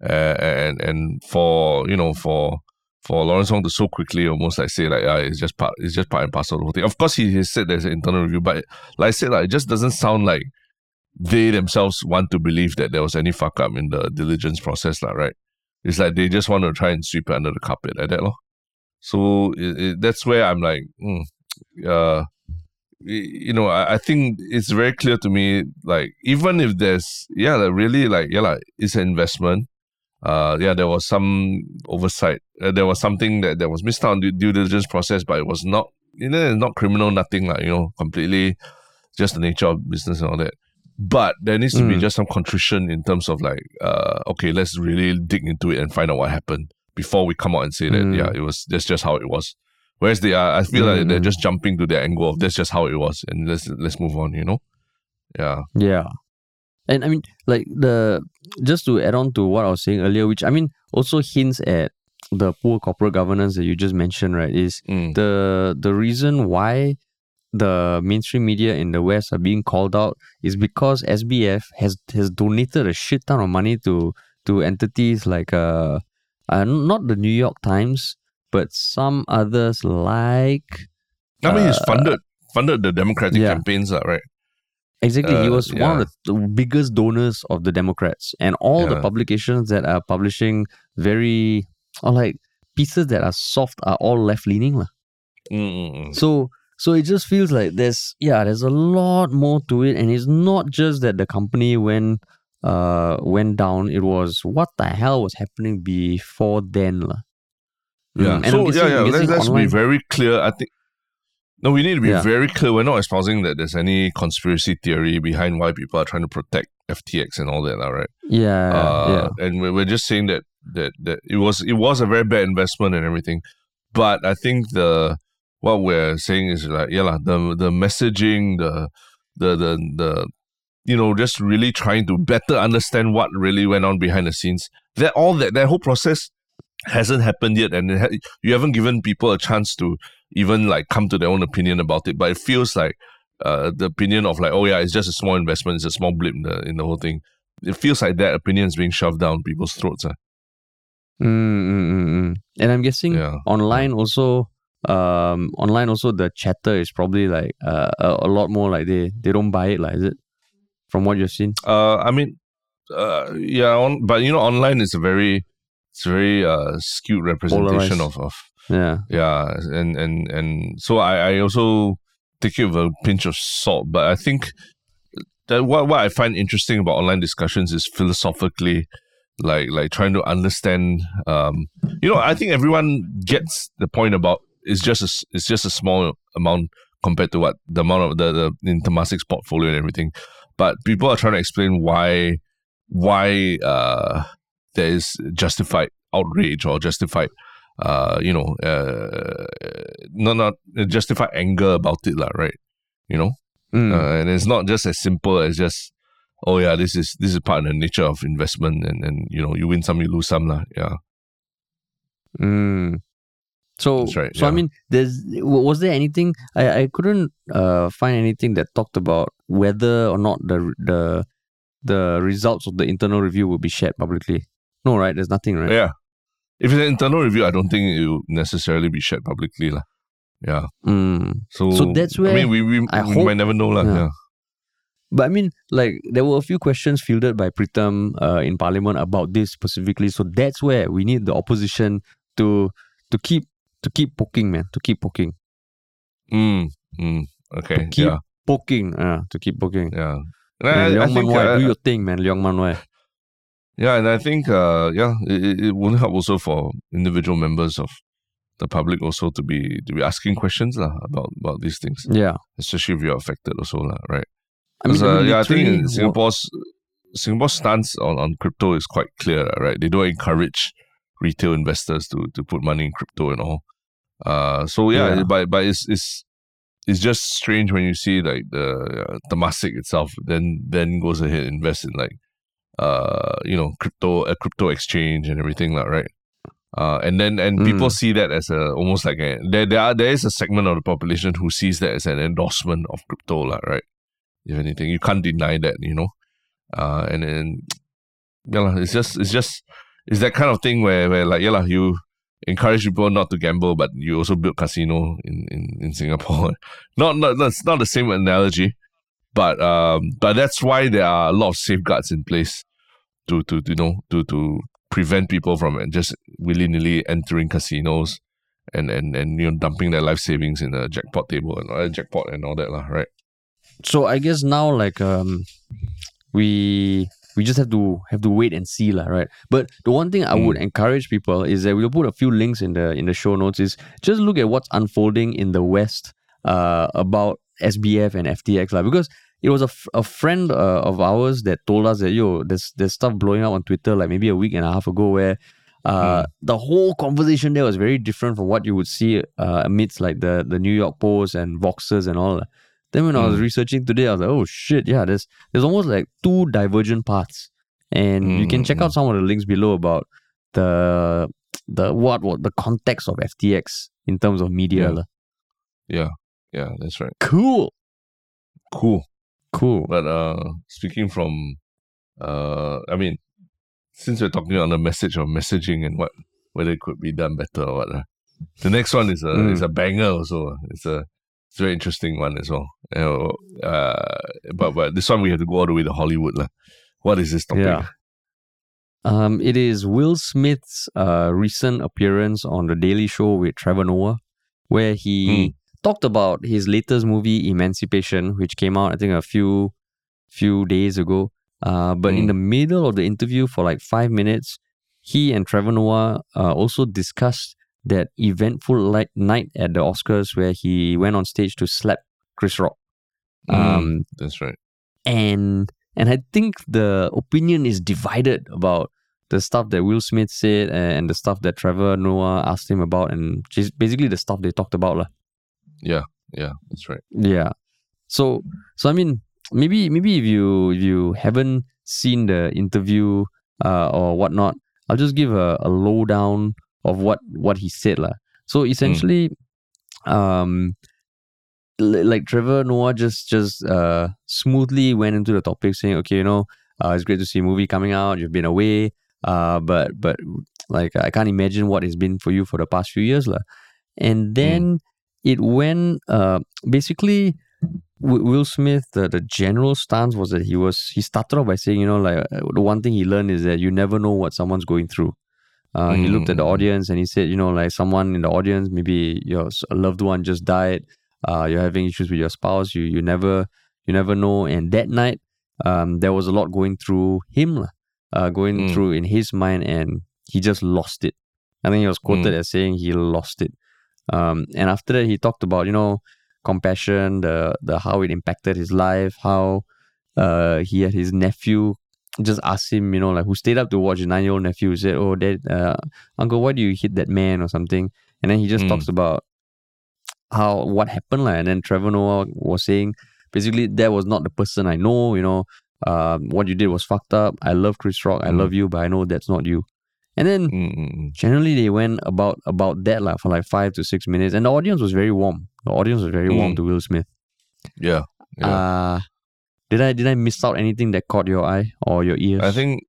Uh, and and for you know for for Lawrence Wong to so quickly almost like say like yeah, it's just part it's just part and parcel of the whole thing. Of course he has said there's an internal review, but like I said, like, it just doesn't sound like they themselves want to believe that there was any fuck up in the diligence process, lah, right? It's like they just want to try and sweep it under the carpet like that, lor. So it, it, that's where I'm like, mm, uh, you know, I, I think it's very clear to me, like even if there's yeah, like really like yeah, like it's an investment. Uh, yeah, there was some oversight. Uh, there was something that, that was missed out on due, due diligence process, but it was not, you know, not criminal, nothing like you know, completely just the nature of business and all that. But there needs to be Mm. just some contrition in terms of like, uh, okay, let's really dig into it and find out what happened before we come out and say that Mm. yeah, it was that's just how it was. Whereas they are, I feel like they're Mm. just jumping to their angle of that's just how it was, and let's let's move on. You know, yeah, Yeah. And I mean, like the just to add on to what I was saying earlier, which I mean also hints at the poor corporate governance that you just mentioned, right? Is Mm. the the reason why the mainstream media in the West are being called out is because SBF has has donated a shit ton of money to to entities like uh, uh not the New York Times, but some others like I mean, he's Uh, funded funded the Democratic yeah. campaigns, lah, right? Exactly. he Uh, was one of the, biggest donors of the Democrats. And all the publications that are publishing very, or like pieces that are soft are all left leaning. So, so it just feels like there's, yeah, there's a lot more to it. And it's not just that the company went, uh, went down. It was what the hell was happening before then. lah. Yeah. Mm, and so guessing- yeah, yeah. Let's, let's be very clear. I think no, we need to be Yeah. very clear. We're not espousing that there's any conspiracy theory behind why people are trying to protect FTX and all that, all right? Yeah, uh, yeah. And we're, we're just saying that that that it was it was a very bad investment and everything. But I think the what we're saying is like yeah, the the messaging, the the the the you know, just really trying to better understand what really went on behind the scenes. That all that that whole process hasn't happened yet, and it ha- you haven't given people a chance to even like come to their own opinion about it. But it feels like uh, the opinion of like, oh yeah, it's just a small investment, it's a small blip in the in the whole thing. It feels like that opinion is being shoved down people's throats. ah. Mm, mm, mm, mm. And I'm guessing Yeah. online also, um, online also the chatter is probably like uh, a, a lot more like they they don't buy it, like is it? From what you've seen. Uh, I mean, uh, yeah, on, but you know, online is a very, it's a very uh, skewed representation Polarized. of, of Yeah. yeah, and and and so I I also take it with a pinch of salt, but I think that what what I find interesting about online discussions is philosophically, like like trying to understand. Um, you know, I think everyone gets the point about it's just a it's just a small amount compared to what the amount of the the in Temasek's portfolio and everything, but people are trying to explain why why uh there is justified outrage or justified uh you know uh not not justified anger about it lah, right you know Mm. uh, and it's not just as simple as just oh yeah this is this is part of the nature of investment and and you know you win some you lose some lah. yeah Mm. So, right, so I mean, there's was there anything I, I couldn't uh, find anything that talked about whether or not the the the results of the internal review will be shared publicly. No, right? There's nothing, right? yeah if it's an internal review i don't think it will necessarily be shared publicly lah. yeah Mm. so So that's where i mean we, we, I we hope- might never know lah. Yeah. yeah But I mean, like there were a few questions fielded by Pritam uh, in Parliament about this specifically. So that's where we need the opposition to to keep to keep poking, man, to keep poking, mm, mm, okay keep yeah poking, uh, to keep poking. yeah And I, Man, I Leong think, Wai, uh, do your thing, man. Leong Mun Wai. Yeah, and I think uh, yeah, it, it- will help also for individual members of the public also to be to be asking questions lah, about about these things, Yeah. especially if you're affected also lah, right? I mean, uh, yeah, I think Singapore's Singapore's stance on, on crypto is quite clear, right? They don't encourage retail investors to to put money in crypto and all. Uh, so yeah, Yeah. but but it's it's it's just strange when you see like the uh, Temasek itself then then goes ahead and invest in like uh you know crypto a crypto exchange and everything like right. Uh, and then and people Mm. see that as a almost like a there there are there is a segment of the population who sees that as an endorsement of crypto lah, right? If anything, you can't deny that, you know. Uh, and then yeah, it's just it's just it's that kind of thing where where like yeah, you encourage people not to gamble, but you also build casino in, in, in Singapore. not not that's not the same analogy, but um but that's why there are a lot of safeguards in place to to, to you know to to prevent people from just willy nilly entering casinos and, and and you know dumping their life savings in a jackpot table and uh, jackpot and all that lah, right? so I guess now like um we we just have to have to wait and see lah, right? But the one thing I would encourage people is that we'll put a few links in the in the show notes is just look at what's unfolding in the West uh about SBF and FTX lah because it was a, f- a friend uh, of ours that told us that yo there's there's stuff blowing up on Twitter like maybe a week and a half ago where uh, the whole conversation there was very different from what you would see uh, amidst like the the New York Post and Voxers and all. that. Then when I was researching today, I was like, oh shit, yeah, there's there's almost like two divergent paths, and you can check out some of the links below about the the what what the context of FTX in terms of media. Yeah. Yeah, yeah, that's right. Cool, Cool. cool. But uh, speaking from, uh, I mean, since we're talking on the message of messaging and what whether it could be done better or what, uh, the next one is a Mm. is a banger also. It's a it's a very interesting one as well. Uh, uh, but but this one we have to go all the way to Hollywood lah. What is this topic? Yeah. Um, it is Will Smith's uh, recent appearance on the Daily Show with Trevor Noah, where he talked about his latest movie Emancipation, which came out I think a few few days ago. Uh, but in Mm. the middle of the interview, for like five minutes, he and Trevor Noah uh, also discussed that eventful light night at the Oscars where he went on stage to slap Chris Rock. Mm, Um, that's right. and and I think the opinion is divided about the stuff that Will Smith said and the stuff that Trevor Noah asked him about, and just basically the stuff they talked about, lah. Yeah, yeah, that's right. Yeah. So so I mean maybe maybe if you if you haven't seen the interview uh, or whatnot, I'll just give a, a lowdown of what what he said lah. So essentially, um, li- like Trevor Noah just just uh smoothly went into the topic saying, okay, you know, uh, it's great to see a movie coming out. You've been away, uh, but but like I can't imagine what it's been for you for the past few years lah. And then it went uh basically Wi- Will Smith, the, the general stance was that he was he started off by saying, you know, like uh, the one thing he learned is that you never know what someone's going through. Uh, He looked at the Mm. audience and he said, you know, like someone in the audience, maybe your loved one just died. Uh, you're having issues with your spouse. You you never you never know. And that night, um, there was a lot going through him, uh, going Mm. through in his mind, and he just lost it. I think he was quoted Mm. as saying he lost it. Um, and after that, he talked about you know compassion, the the how it impacted his life, how uh he had his nephew just asked him, you know, like who stayed up to watch his nine year old nephew said, Oh dad, uh, uncle, why do you hit that man or something? And then he just Mm. talks about how what happened, like, and then Trevor Noah was saying basically that was not the person I know, you know. Um, what you did was fucked up. I love Chris Rock, I Mm. love you, but I know that's not you. And then Mm, mm, mm. generally they went about about that like for like five to six minutes, and the audience was very warm. The audience was very warm Mm. to Will Smith. Yeah, yeah. Uh did I did I miss out anything that caught your eye or your ears? I think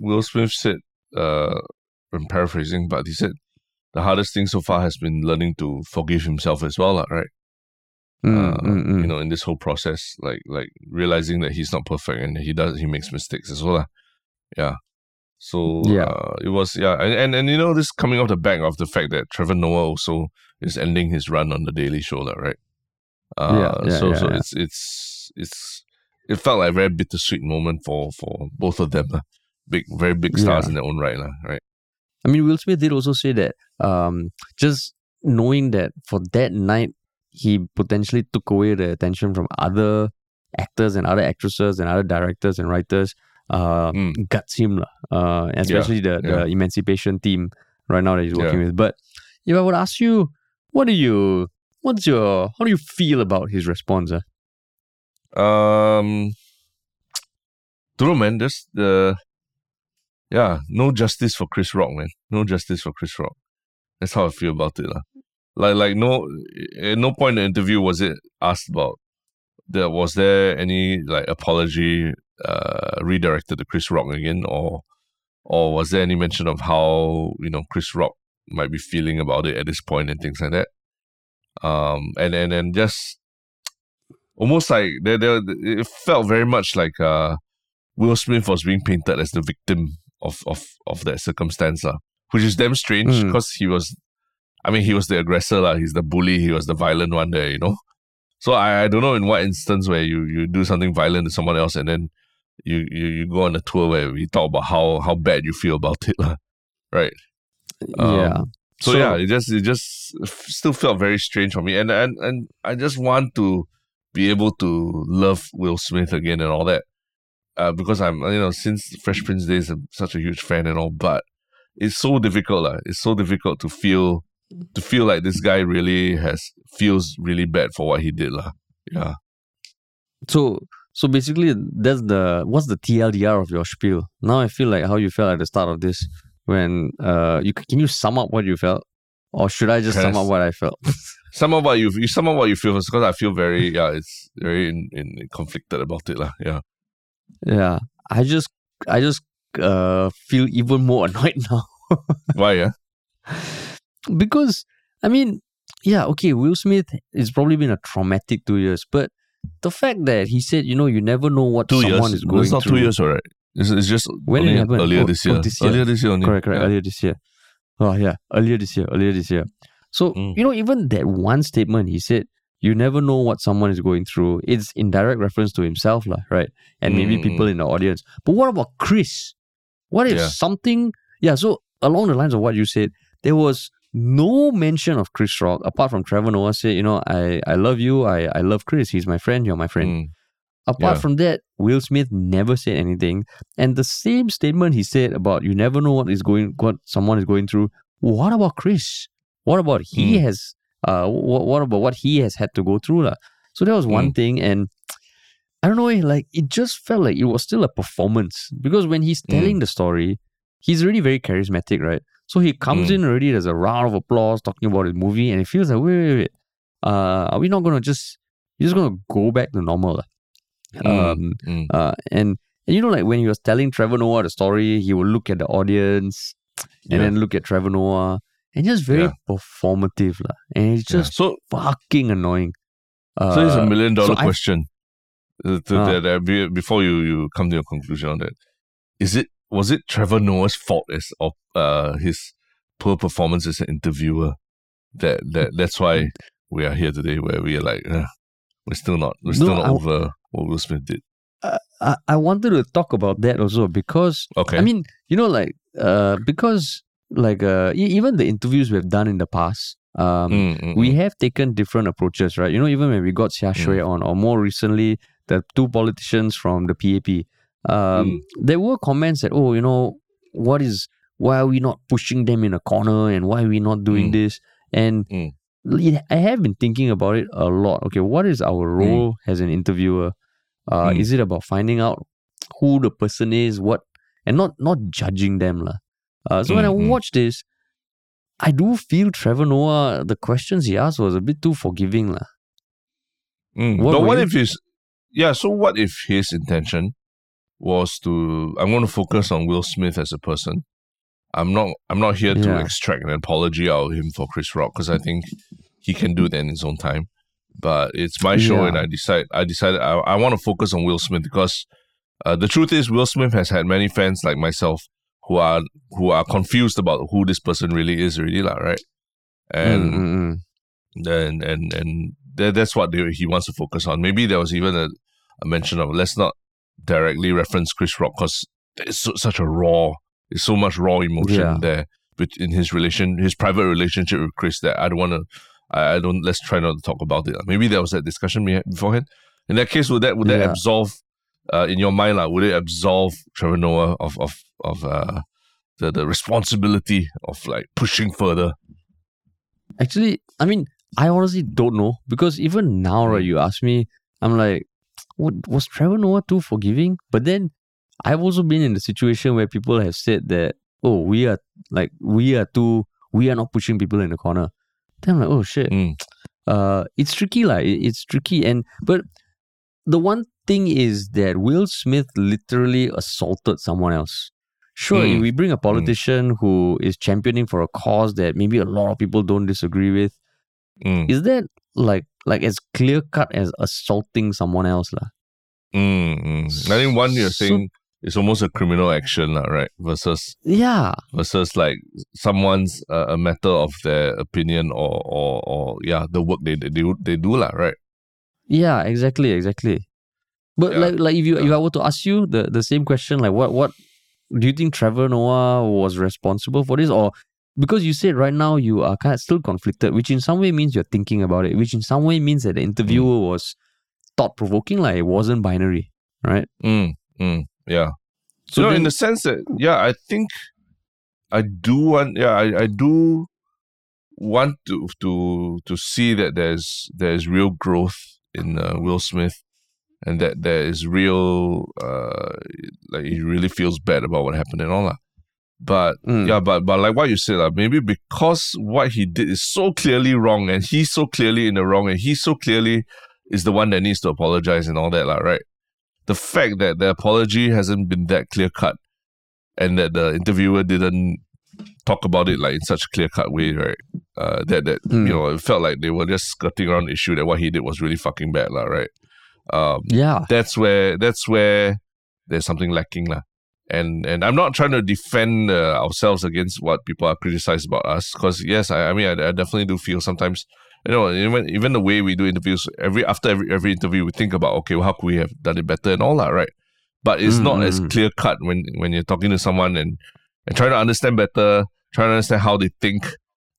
Will Smith said, uh, I'm paraphrasing, but he said the hardest thing so far has been learning to forgive himself as well, right? Mm, uh, mm, mm. You know, in this whole process, like like realizing that he's not perfect and he does he makes mistakes as well. Yeah. So Yeah. uh, it was yeah, and, and and you know this coming off the back of the fact that Trevor Noah also is ending his run on the Daily Show, right? Uh, Yeah, yeah, so yeah, so yeah. it's it's it's it felt like a very bittersweet moment for for both of them. lah. Big, very big stars in their own right, lah. Right. I mean, Will Smith did also say that um, just knowing that for that night, he potentially took away the attention from other actors and other actresses and other directors and writers, uh, Mm. guts him, uh, especially the, yeah. the Emancipation team right now that he's working Yeah. with. But if I would ask you, what do you, what's your, how do you feel about his response? ah? Um, don't know, man. Just the, yeah, no justice for Chris Rock, man. No justice for Chris Rock. That's how I feel about it, lah. Like, like no, at no point in the interview was it asked about. There was there any like apology uh redirected to Chris Rock again, or or was there any mention of how you know Chris Rock might be feeling about it at this point and things like that? Um, and and and just almost like there, there, it felt very much like uh, Will Smith was being painted as the victim of of of that circumstance, lah, which is damn strange Mm. because he was, I mean, he was the aggressor, lah. He's the bully. He was the violent one there, you know. So I, I don't know in what instance where you you do something violent to someone else and then you you, you go on a tour where we talk about how how bad you feel about it, lah. Right. Um, yeah. So, So- yeah, it just it just still felt very strange for me, and and and I just want to be able to love Will Smith again and all that, uh, because I'm you know since Fresh Prince days I'm such a huge fan and all, but it's so difficult, lah. It's so difficult to feel to feel like this guy really has feels really bad for what he did, lah. Yeah. So so basically that's the what's the TLDR of your spiel? Now I feel like how you felt at the start of this when uh you can you sum up what you felt? Or should I just sum up what I felt? Some of what you you some of what you feel because I feel very yeah it's very in, in conflicted about it, lah. Yeah. yeah. I just I just uh feel even more annoyed now. Why? Yeah. Because I mean, yeah, okay, Will Smith it's probably been a traumatic two years, but the fact that he said, you know, you never know what Two someone years. is going It's not through. two years, alright. It's, it's just When only it earlier Oh, this oh, year. this year. Earlier this year only. Correct, correct. Yeah. Earlier this year. Oh yeah, earlier this year, earlier this year. So Mm. you know, even that one statement he said, "You never know what someone is going through." It's in direct reference to himself, lah, right? And maybe Mm, people in the audience. But what about Chris? What if Yeah. something? Yeah. So along the lines of what you said, there was no mention of Chris Rock apart from Trevor Noah said, "You know, I I love you. I I love Chris. He's my friend. You're my friend." Mm. Apart Yeah. from that, Will Smith never said anything. And the same statement he said about you never know what is going what someone is going through. What about Chris? What about he Hmm. has uh what, what about what he has had to go through? lah? So that was one thing and I don't know, eh, like it just felt like it was still a performance. Because when he's telling the story, he's really very charismatic, right? So he comes Mm. in already, there's a round of applause talking about his movie, and it feels like, wait, wait, wait. Uh, are we not gonna just you're just gonna go back to normal? Mm. Um, Mm. uh, and, and you know, like when he was telling Trevor Noah the story, he would look at the audience and Yeah. then look at Trevor Noah and just very Yeah. performative. lah. And it's Yeah. just So fucking annoying. Uh, so it's a million dollar so question. Uh, to that, uh, before you, you come to your conclusion on that, is it was it Trevor Noah's fault as of uh his poor performance as an interviewer? That that that's why we are here today, where we are like, uh, we're still not we're No, still not I- over what Will Smith did. I, I wanted to talk about that also because Okay. I mean, you know, like uh, because like uh, e- even the interviews we've done in the past, um, Mm, mm, we mm. have taken different approaches, right? You know, even when we got Xiaxue on, or more recently, the two politicians from the PAP, um, Mm. there were comments that, oh, you know, what is, why are we not pushing them in a corner and why are we not doing Mm. this? And Mm. I have been thinking about it a lot. Okay, what is our role as an interviewer? Uh, Mm. Is it about finding out who the person is, what, and not not judging them, lah. Uh, so when I Mm, mm. watch this, I do feel Trevor Noah, the questions he asked was a bit too forgiving. lah. Mm. What but what if his yeah? So what if his intention was to I'm going to focus on Will Smith as a person. I'm not I'm not here to extract an apology out of him for Chris Rock because I think he can do that in his own time. But it's my show, and I decide I decided I, I want to focus on Will Smith because uh, the truth is Will Smith has had many fans like myself who are who are confused about who this person really is, really, lah, right? And Mm, mm, mm. then and and that, that's what they, he wants to focus on. Maybe there was even a, a mention of let's not directly reference Chris Rock because it's so, such a raw, it's so much raw emotion Yeah. there, but in his relation, his private relationship with Chris that I don't want to. I I don't. Let's try not to talk about it. Maybe there was that discussion beforehand. In that case, would that would that absolve, uh, in your mind, like, would it absolve Trevor Noah of of of uh, the the responsibility of like pushing further? Actually, I mean, I honestly don't know because even now, right, you ask me, I'm like, was Trevor Noah too forgiving? But then I've also been in the situation where people have said that, oh, we are like we are too we are not pushing people in the corner. Then I'm like, oh shit. Mm. Uh it's tricky, like it's tricky. And but the one thing is that Will Smith literally assaulted someone else. Sure, Mm. we bring a politician who is championing for a cause that maybe a lot of people don't disagree with, Mm, is that like like as clear cut as assaulting someone else lah? mm, mm. I think one you're So- saying it's almost a criminal action, lah, right? Versus Yeah, versus like someone's uh, a matter of their opinion or or or yeah the work they they do they do lah, right? yeah, exactly, exactly. But Yeah, like like if you if. I were to ask you the the same question, like what what do you think Trevor Noah was responsible for this, or because you said right now you are kind of still conflicted, which in some way means you're thinking about it, which in some way means that the interviewer was thought provoking, like it wasn't binary, right? Mm, mm, yeah. So know, then- in the sense that yeah, I think I do want yeah, I, I do want to to to see that there's there's real growth in uh, Will Smith and that there is real uh like he really feels bad about what happened and all that. But Mm. yeah, but but like what you said, like, maybe because what he did is so clearly wrong and he's so clearly in the wrong and he so clearly is the one that needs to apologize and all that, like, right? The fact that the apology hasn't been that clear cut and that the interviewer didn't talk about it like in such a clear cut way, right? Uh, that that Mm. you know, it felt like they were just skirting around the issue that what he did was really fucking bad, lah, right? Um, Yeah, that's where that's where there's something lacking lah. And and I'm not trying to defend uh, ourselves against what people are criticized about us because yes, I, I mean I, I definitely do feel sometimes you know even even the way we do interviews every after every every interview we think about okay well, how could we have done it better and all that right, but it's Mm, not as mm. clear cut when when you're talking to someone and and trying to understand better, trying to understand how they think.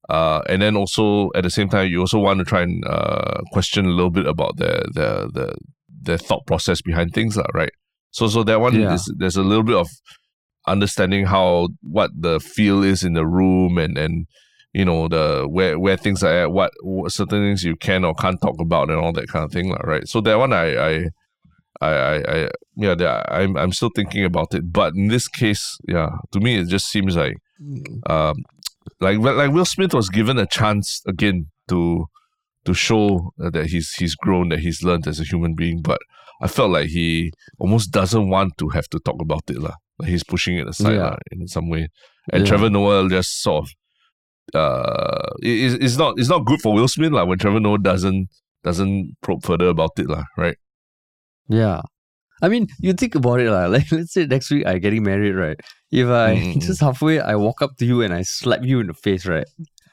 Uh, and then also at the same time, you also want to try and uh, question a little bit about their their the their thought process behind things, right? So so that one Yeah. is there's a little bit of understanding how what the feel is in the room and and you know the where where things are at, what, what certain things you can or can't talk about and all that kind of thing, right? So that one I I I I, I yeah that I'm I'm still thinking about it, but in this case, yeah, to me it just seems like um like like Will Smith was given a chance again to to show that he's he's grown, that he's learned as a human being, but I felt like he almost doesn't want to have to talk about it lah. Like he's pushing it aside Yeah. lah, in some way. And Yeah. Trevor Noah just sort of uh it, it's- not it's not good for Will Smith lah when Trevor Noah doesn't doesn't probe further about it lah, right? Yeah. I mean, you think about it, lah. like let's say next week I getting married, right? If I Mm, just halfway I walk up to you and I slap you in the face, right?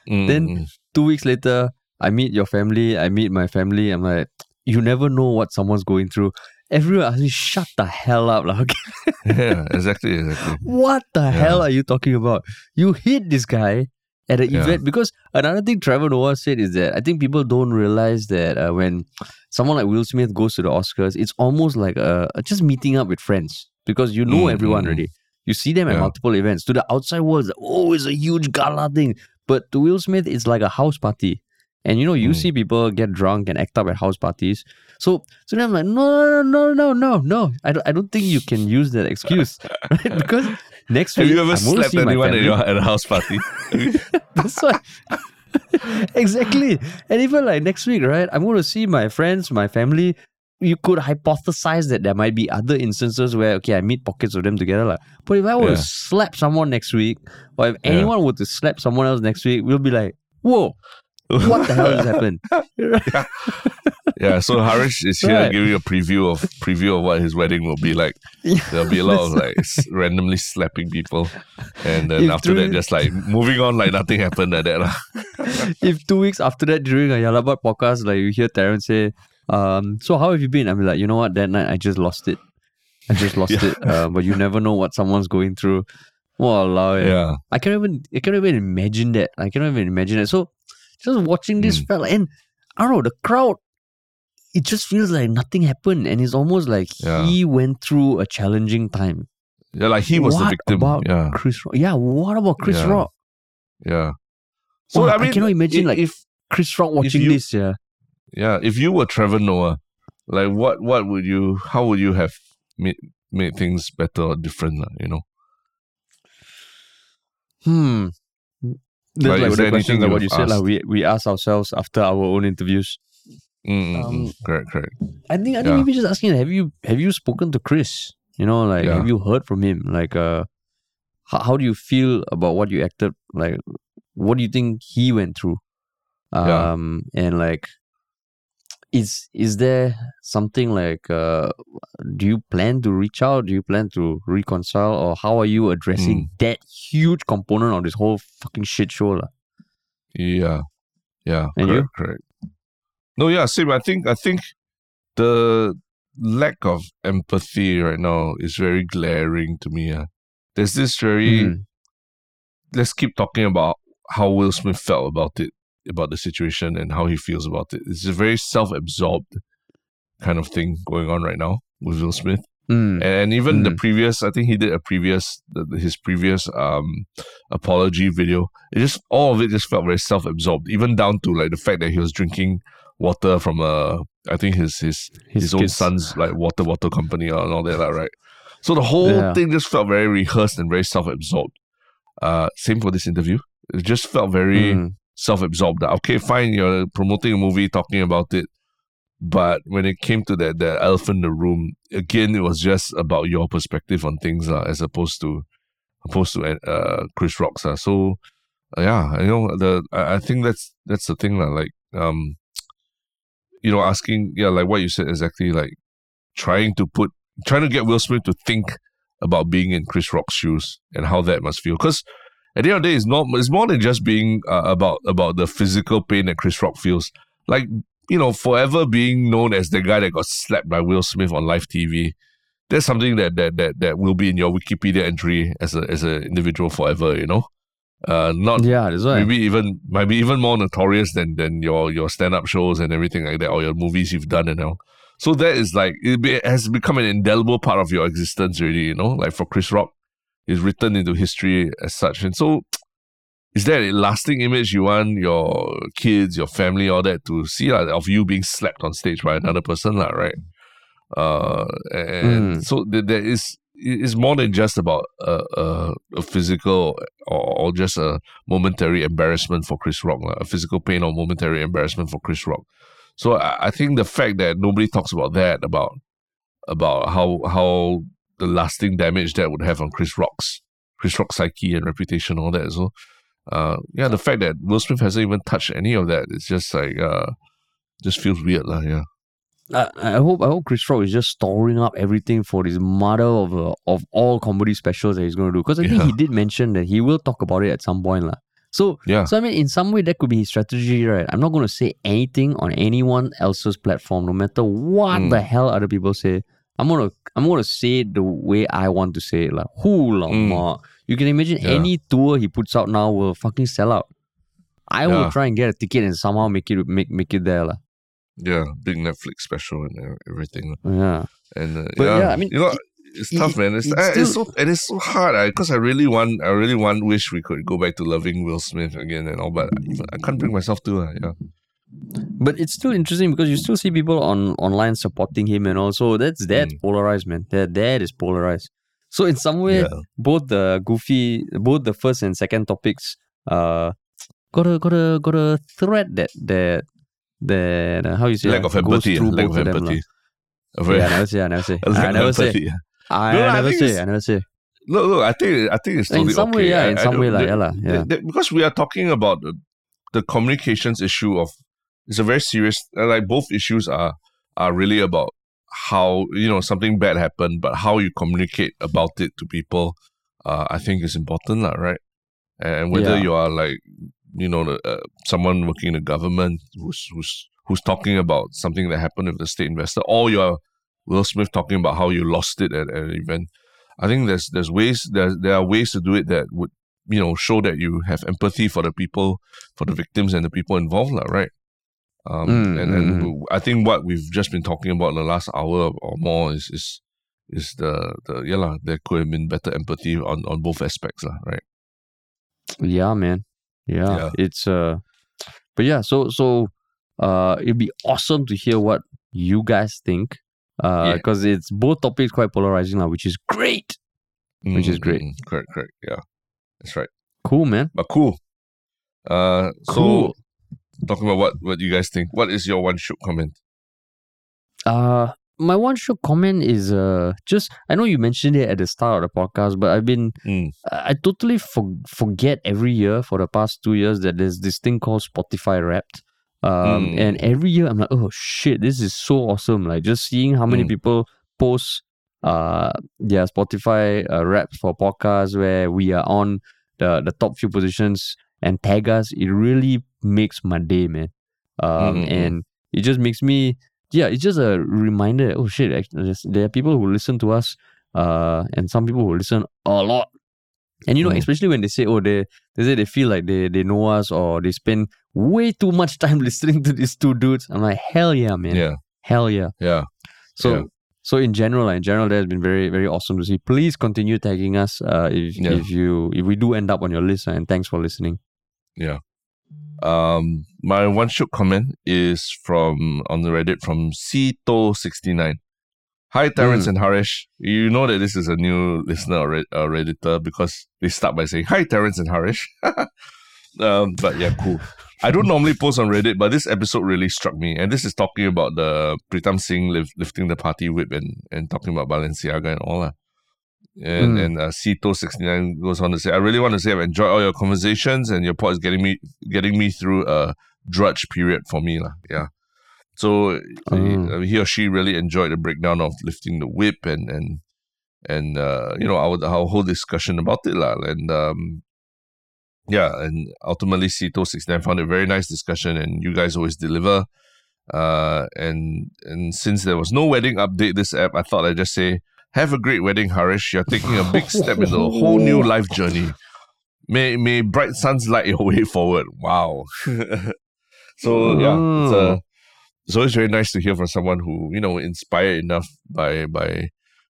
Mm, Then- mm, Two weeks later, I meet your family, I meet my family, I'm like, you never know what someone's going through. Everyone asks me, shut the hell up, lah. Okay. yeah, exactly, exactly. What the hell are you talking about? You hit this guy at an Yeah. event because another thing Trevor Noah said is that I think people don't realize that uh, when someone like Will Smith goes to the Oscars, it's almost like uh, just meeting up with friends because you know Mm, everyone mm, already. You see them at Yeah. multiple events. To the outside world, it's like, oh, it's a huge gala thing. But to Will Smith, it's like a house party. And you know, you Mm. see people get drunk and act up at house parties. So, so then I'm like, no, no, no, no, no, no. I don't, I don't think you can use that excuse, right? Because next Have week, you ever I'm slapped see anyone at, your, at a house party? That's why. exactly. And even like next week, right? I'm going to see my friends, my family. You could hypothesize that there might be other instances where, okay, I meet pockets of them together. Like. But if I were Yeah. to slap someone next week, or if Yeah. anyone were to slap someone else next week, we'll be like, whoa, what the hell just happened? yeah, so Harish is here Right. giving a preview of preview of what his wedding will be like. Yeah, There'll be a lot of like randomly slapping people, and then If after that, just like moving on like nothing happened like that. if two weeks after that during a Yah Lah But podcast, like you hear Terrence say, Um, so how have you been? I'm like, you know what? That night I just lost it. I just lost Yeah. it. Uh, but you never know what someone's going through. Walao, eh. Yeah. I can't even I can't even imagine that. I can't even imagine it. So just watching this Mm. fella and I don't know, the crowd, it just feels like nothing happened. And it's almost like Yeah. he went through a challenging time. Yeah, like he was What the victim. About yeah. Chris Rock. Yeah, what about Chris Yeah. Rock? Yeah. Wow, I mean, I cannot imagine, i- like, if Chris Rock watching you- this, yeah. yeah, if you were Trevor Noah, like what what would you how would you have made made things better or different, you know? Hmm. That's Like, is the question like what you said. Like we we ask ourselves after our own interviews. Mm, mm, Um, mm. correct, correct. I think I think Yeah. maybe just asking, have you have you spoken to Chris? You know, like Yeah. have you heard from him? Like uh how, how do you feel about what you acted like what do you think he went through? Yeah. Um and like is is there something like uh do you plan to reach out? Do you plan to reconcile or how are you addressing Mm. that huge component of this whole fucking shit show? lah? Yeah. Yeah. And correct, you? correct. No, yeah, same. I think I think the lack of empathy right now is very glaring to me. Yeah. There's this very Mhm. let's keep talking about how Will Smith felt about it, about the situation and how he feels about it. It's a very self-absorbed kind of thing going on right now with Will Smith. Mm. And even the Mm. previous, I think he did a previous, his previous um apology video. It just all of it just felt very self-absorbed, even down to like the fact that he was drinking water from a, I think his his his, own son's like water bottle company and all that, right? So the whole Yeah. thing just felt very rehearsed and very self-absorbed. Uh, same for this interview. It just felt very Mm. Self-absorbed. Okay, fine, you're promoting a movie, talking about it, but when it came to that the elephant in the room, again, it was just about your perspective on things, uh, as opposed to opposed to uh, Chris Rock's. Uh. So uh, yeah, you know the I, I think that's that's the thing, uh, like um, you know, asking yeah, like what you said exactly, like trying to put trying to get Will Smith to think about being in Chris Rock's shoes and how that must feel, because at the end of the day, it's not it's more than just being uh, about about the physical pain that Chris Rock feels. Like you know, forever being known as the guy that got slapped by Will Smith on live TV. That's something that that that that will be in your Wikipedia entry as a as an individual forever. You know, uh, not Yeah, that's why. maybe even might be even more notorious than than your your stand up shows and everything like that or your movies you've done and all. So that is like it, be, it has become an indelible part of your existence already. You know, like for Chris Rock, is written into history as such. And so, is there a lasting image you want your kids, your family, all that to see like, of you being slapped on stage by another person, lah, right? Uh, and Mm. so th- there is it's more than just about a, a, a physical or, or just a momentary embarrassment for Chris Rock, lah, a physical pain or momentary embarrassment for Chris Rock. So I, I think the fact that nobody talks about that, about about how how the lasting damage that would have on Chris Rock's Chris Rock's psyche and reputation, all that. So, uh, yeah, the fact that Will Smith hasn't even touched any of that, it's just like uh, just feels weird, lah. Yeah, I, I hope I hope Chris Rock is just storing up everything for this mother of uh, of all comedy specials that he's going to do. Because I think he did mention that he will talk about it at some point, lah. So yeah, so I mean, in some way, that could be his strategy, right? I'm not going to say anything on anyone else's platform, no matter what Mm. the hell other people say. I'm gonna I'm gonna say it the way I want to say it, like who Mm. You can imagine Yeah. any tour he puts out now will fucking sell out. I Yeah. will try and get a ticket and somehow make it make make it there, lah. yeah. Big Netflix special and everything. Yeah. and uh, yeah, yeah, I mean, you know. it- it's it- tough, man. It's, it's uh, it's still- so and it's so hard because I really want, I really want, wish we could go back to loving Will Smith again and all, but I can't bring myself to. Uh, yeah, But it's still interesting because you still see people on online supporting him and also that's that's Mm. polarized, man. That that is polarized. So in some way, Yeah. both the goofy, both the first and second topics, uh, got a got a got a thread that that that uh, how you say lack of empathy, lack of them, empathy. Very- Yeah, I never say, I never say, I never say. I, No, I never say, I never say. Look, look, I think I think it's totally In some okay. way, yeah, I- in I some don't- way, like, the- yeah, yeah. the- because we are talking about the, the communications issue of it's a very serious uh, like both issues are are really about how you know something bad happened, but how you communicate about it to people, uh, I think is important, lah, right? And whether Yeah. you are like you know the, uh, someone working in the government who's who's who's talking about something that happened with the state investor, or you're Will Smith talking about how you lost it at, at an event. I think there's there's ways there there are ways to do it that would you know show that you have empathy for the people, for the victims and the people involved, lah, right? Um, Mm, and and mm, I think what we've just been talking about in the last hour or more is is is the the yeah lah, there could have been better empathy on on both aspects, lah, right? Yeah, man. Yeah, Yeah. it's uh, but yeah. So so uh, it'd be awesome to hear what you guys think. Uh, Yeah. because it's both topics quite polarizing now, which is great. Which is Mm, great. mm, mm. Correct, correct. Yeah, that's right. Cool, man. But cool. Uh, Cool. so talking about what what you guys think. What is your one shoot comment? Uh, my one short comment is uh, just I know you mentioned it at the start of the podcast, but I've been Mm. I I totally for, forget every year for the past two years that there's this thing called Spotify Wrapped. Um, Mm. and every year I'm like, oh shit, this is so awesome! Like just seeing how many Mm. people post uh their Spotify uh, Wraps for podcasts where we are on the the top few positions and tag us, it really makes my day, man. Um, Mm, mm, mm. and it just makes me yeah, it's just a reminder. Oh shit, actually, there are people who listen to us, uh, and some people who listen a lot. And you know, Mm. especially when they say, oh, they they say they feel like they they know us or they spend way too much time listening to these two dudes. I'm like, hell yeah, man, Yeah, hell yeah. yeah. So. Yeah. So in general, in general, that has been very, very awesome to see. Please continue tagging us uh, if Yeah. if you if we do end up on your list. And thanks for listening. Um, my one shot comment is from on the Reddit from Cito69. Hi, Terrence Mm. and Harish. You know that this is a new listener or, Red- or Redditor because they start by saying, Hi, Terrence and Harish. um, but yeah, cool. I don't normally post on Reddit, but this episode really struck me. And this is talking about the Pritam Singh lift, lifting the party whip and, and talking about Balenciaga and all that. And Mm. and uh, Cito69 goes on to say, I really want to say I've enjoyed all your conversations and your pod is getting me getting me through a drudge period for me. lah. Yeah. So Mm. uh, he or she really enjoyed the breakdown of lifting the whip and and and uh, you know our our whole discussion about it lah. And um, yeah, and ultimately Cito sixty nine found it a very nice discussion, and you guys always deliver. Uh, and and since there was no wedding update this app, I thought I'd just say, have a great wedding, Harish. You're taking a big step into a whole new life journey. May may bright suns light your way forward. Wow. so yeah, it's a mm. it's always very nice to hear from someone who you know inspired enough by by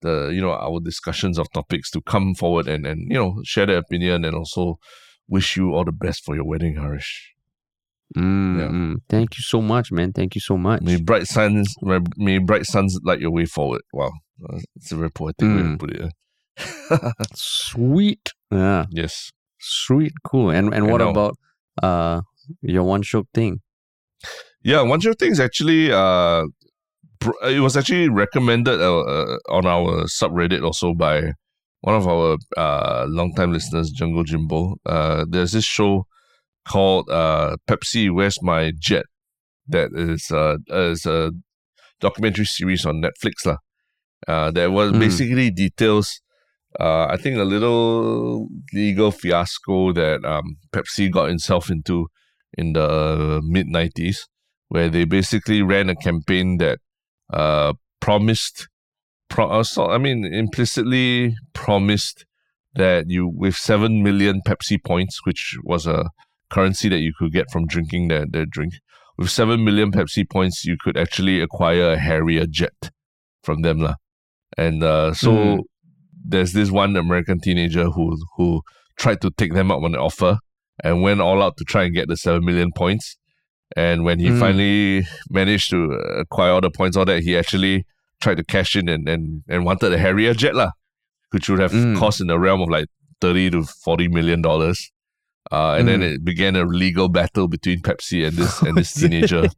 the you know our discussions of topics to come forward and and you know share their opinion and also wish you all the best for your wedding, Harish. Mm, Yeah. mm. Thank you so much, man. Thank you so much. May bright suns may, may bright suns light your way forward. Wow, Uh, it's a very poetic way to Mm. put it. eh? Sweet. Yeah. yes. Sweet. Cool. And and what about uh your one shot thing? Yeah, one of things actually, uh, it was actually recommended uh, uh, on our subreddit also by one of our uh, longtime listeners, Jungle Jimbo. Uh, there's this show called uh, Pepsi, Where's My Jet? That is, uh, is a documentary series on Netflix. lah. Uh, that was Mm. basically details, uh, I think, a little legal fiasco that um, Pepsi got itself into in the mid 90s where they basically ran a campaign that uh, promised, pro- uh, so, I mean, implicitly promised that you, with 7 million Pepsi points, which was a currency that you could get from drinking their, their drink, with 7 million Pepsi points, you could actually acquire a Harrier jet from them. lah. And uh, so Mm. there's this one American teenager who who tried to take them up on the offer and went all out to try and get the 7 million points. And when he Mm. finally managed to acquire all the points, all that, he actually tried to cash in and, and, and wanted a Harrier jet, lah, which would have Mm. cost in the realm of like 30 to 40 million dollars. Uh, and then Mm. it began a legal battle between Pepsi and this and this teenager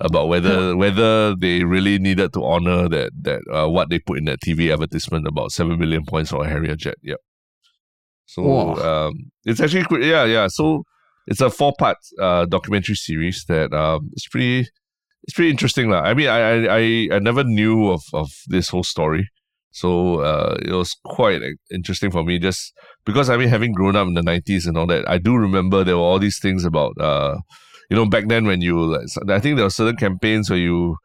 about whether whether they really needed to honor that that uh, what they put in that TV advertisement about seven million points for a Harrier jet. Yep. So um, it's actually yeah yeah. So it's a four part uh, documentary series that um, it's pretty it's pretty interesting lah. I mean I, I I I never knew of of this whole story. So uh, it was quite interesting for me just because I mean having grown up in the 90s and all that, I do remember there were all these things about uh, you know back then when you like, I think there were certain campaigns where you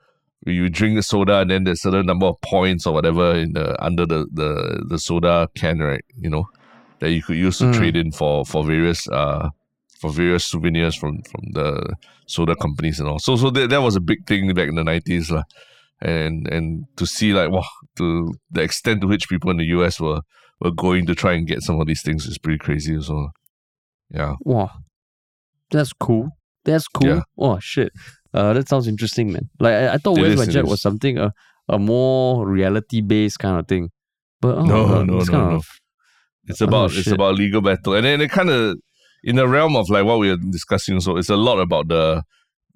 you drink the soda and then there's a certain number of points or whatever in the under the the, the soda can, right? You know, that you could use to Mm. trade in for for various uh for various souvenirs from from the soda companies and all. So so that, that was a big thing back in the nineties, lah. And and to see like wow, to the extent to which people in the US were were going to try and get some of these things is pretty crazy as well. Yeah. Wow, that's cool. That's cool. Yeah. Oh shit, uh, that sounds interesting, man. Like I, I thought Where's My Jet was something a a more reality based kind of thing, but oh, No, uh, no, it's no, no. of It's Oh, about it's about legal battle, and then it kind of in the realm of like what we are discussing. So it's a lot about the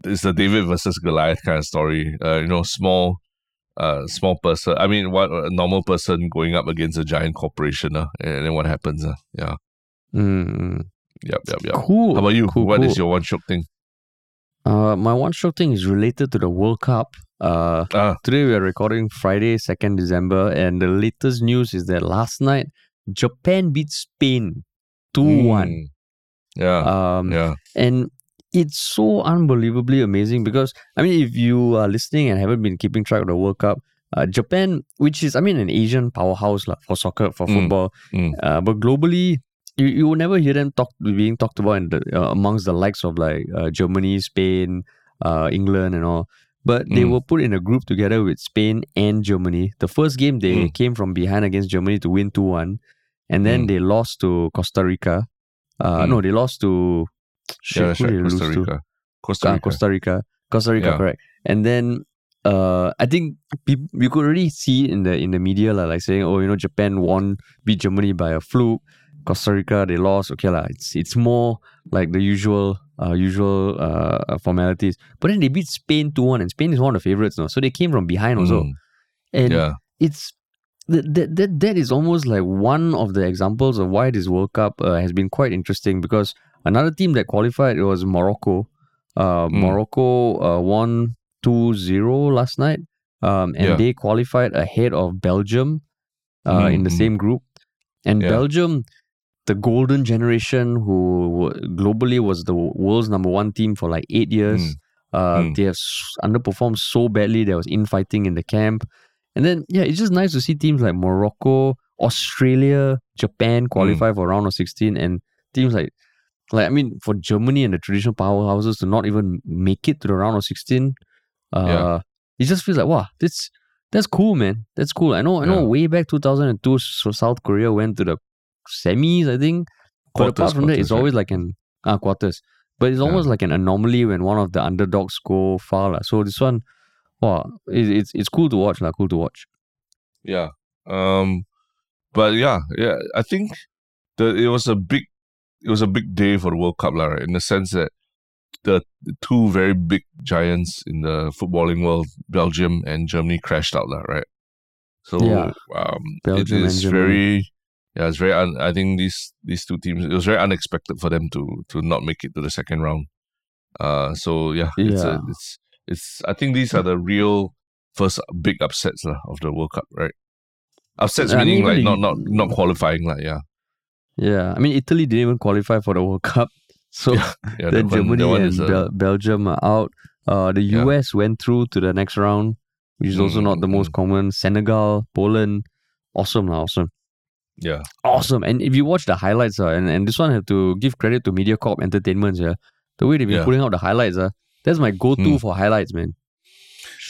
it's the David versus Goliath kind of story. Uh, you know, small, uh, small person. I mean, what a normal person going up against a giant corporation, uh, and then what happens? Uh, yeah, Mm, yep, yep, yep. cool. How about you? Cool, What is cool. your one shock thing? Uh, my one shot thing is related to the World Cup. Uh, Ah, today we are recording Friday, second December, and the latest news is that last night Japan beat Spain two one. mm, Yeah, Um, yeah. and it's so unbelievably amazing because I mean, if you are listening and haven't been keeping track of the World Cup, uh, Japan, which is I mean an Asian powerhouse like, for soccer for Mm, football, mm. Uh, but globally. You, you will never hear them talk being talked about in the, uh, amongst the likes of like uh, Germany, Spain, uh, England, and all. But they Mm. were put in a group together with Spain and Germany. The first game they Mm. came from behind against Germany to win two one, and then Mm. they lost to Costa Rica. Uh, Mm. No, they lost to yeah, right. Costa? Rica. Costa Ah, Rica. Costa Rica. Costa Rica, Yeah. correct. And then uh, I think peop you could already see in the in the media lah, like saying, oh, you know, Japan won, beat Germany by a fluke. Costa Rica they lost. Okay lah, it's it's more like the usual uh, usual uh, formalities. But then they beat Spain two one, and Spain is one of the favorites now. So they came from behind also, Mm, and yeah, it's that, that that that is almost like one of the examples of why this World Cup uh, has been quite interesting because another team that qualified was Morocco. Uh, Mm. Morocco uh, won 2-0 last night, um, and Yeah. they qualified ahead of Belgium uh, Mm, in the mm. same group. And Yeah. Belgium, the golden generation, who globally was the world's number one team for like eight years. Mm. Uh, Mm. They have underperformed so badly. There was infighting in the camp. And then, yeah, it's just nice to see teams like Morocco, Australia, Japan qualify for round of 16, and teams like, like I mean, for Germany and the traditional powerhouses to not even make it to the round of 16, uh, Yeah. it just feels like, wow, this that's cool, man. That's cool. I know, I know. Yeah. Way back 2002, so South Korea went to the semis, I think. But apart Quarters, from that, it's quarters, right? always like an ah quarters. But it's Yeah. almost like an anomaly when one of the underdogs go far. lah. So this one, wow, it, it's it's cool to watch, lah. Cool to watch. Yeah. Um but yeah, yeah, I think the it was a big it was a big day for the World Cup, lah, right? In the sense that the, two very big giants in the footballing world, Belgium and Germany, crashed out, lah, right? So Yeah. um Belgium is very yeah, it's very un, I think these these two teams it was very unexpected for them to to not make it to the second round. Uh so yeah, it's a, Yeah. it's it's I think these are the real first big upsets lah, of the World Cup, right? Upsets I meaning mean, like not not not qualifying, like yeah. Yeah, I mean Italy didn't even qualify for the World Cup, so Yeah, Yeah, then Germany one and a- Bel- Belgium are out. Uh, the Yeah. US went through to the next round, which is also not the most Mm, common. Senegal, Poland, awesome, awesome. yeah. awesome. And if you watch the highlights, uh, and, and this one I have to give credit to MediaCorp Entertainment, yeah. The way they've been Yeah. putting out the highlights, uh, that's my go-to Mm. for highlights, man.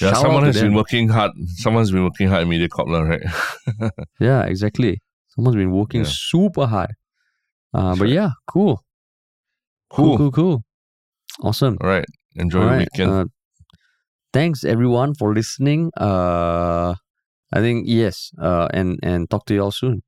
Yeah, Shout someone has been working hard. Someone's been working hard at MediaCorp, right? Yeah, exactly. Someone's been working Yeah. super hard. Uh, but yeah, cool. Cool. Cool, cool, cool. Awesome. All right. Enjoy All your right. weekend. Uh, thanks everyone for listening. Uh, I think yes. Uh, and and talk to you all soon.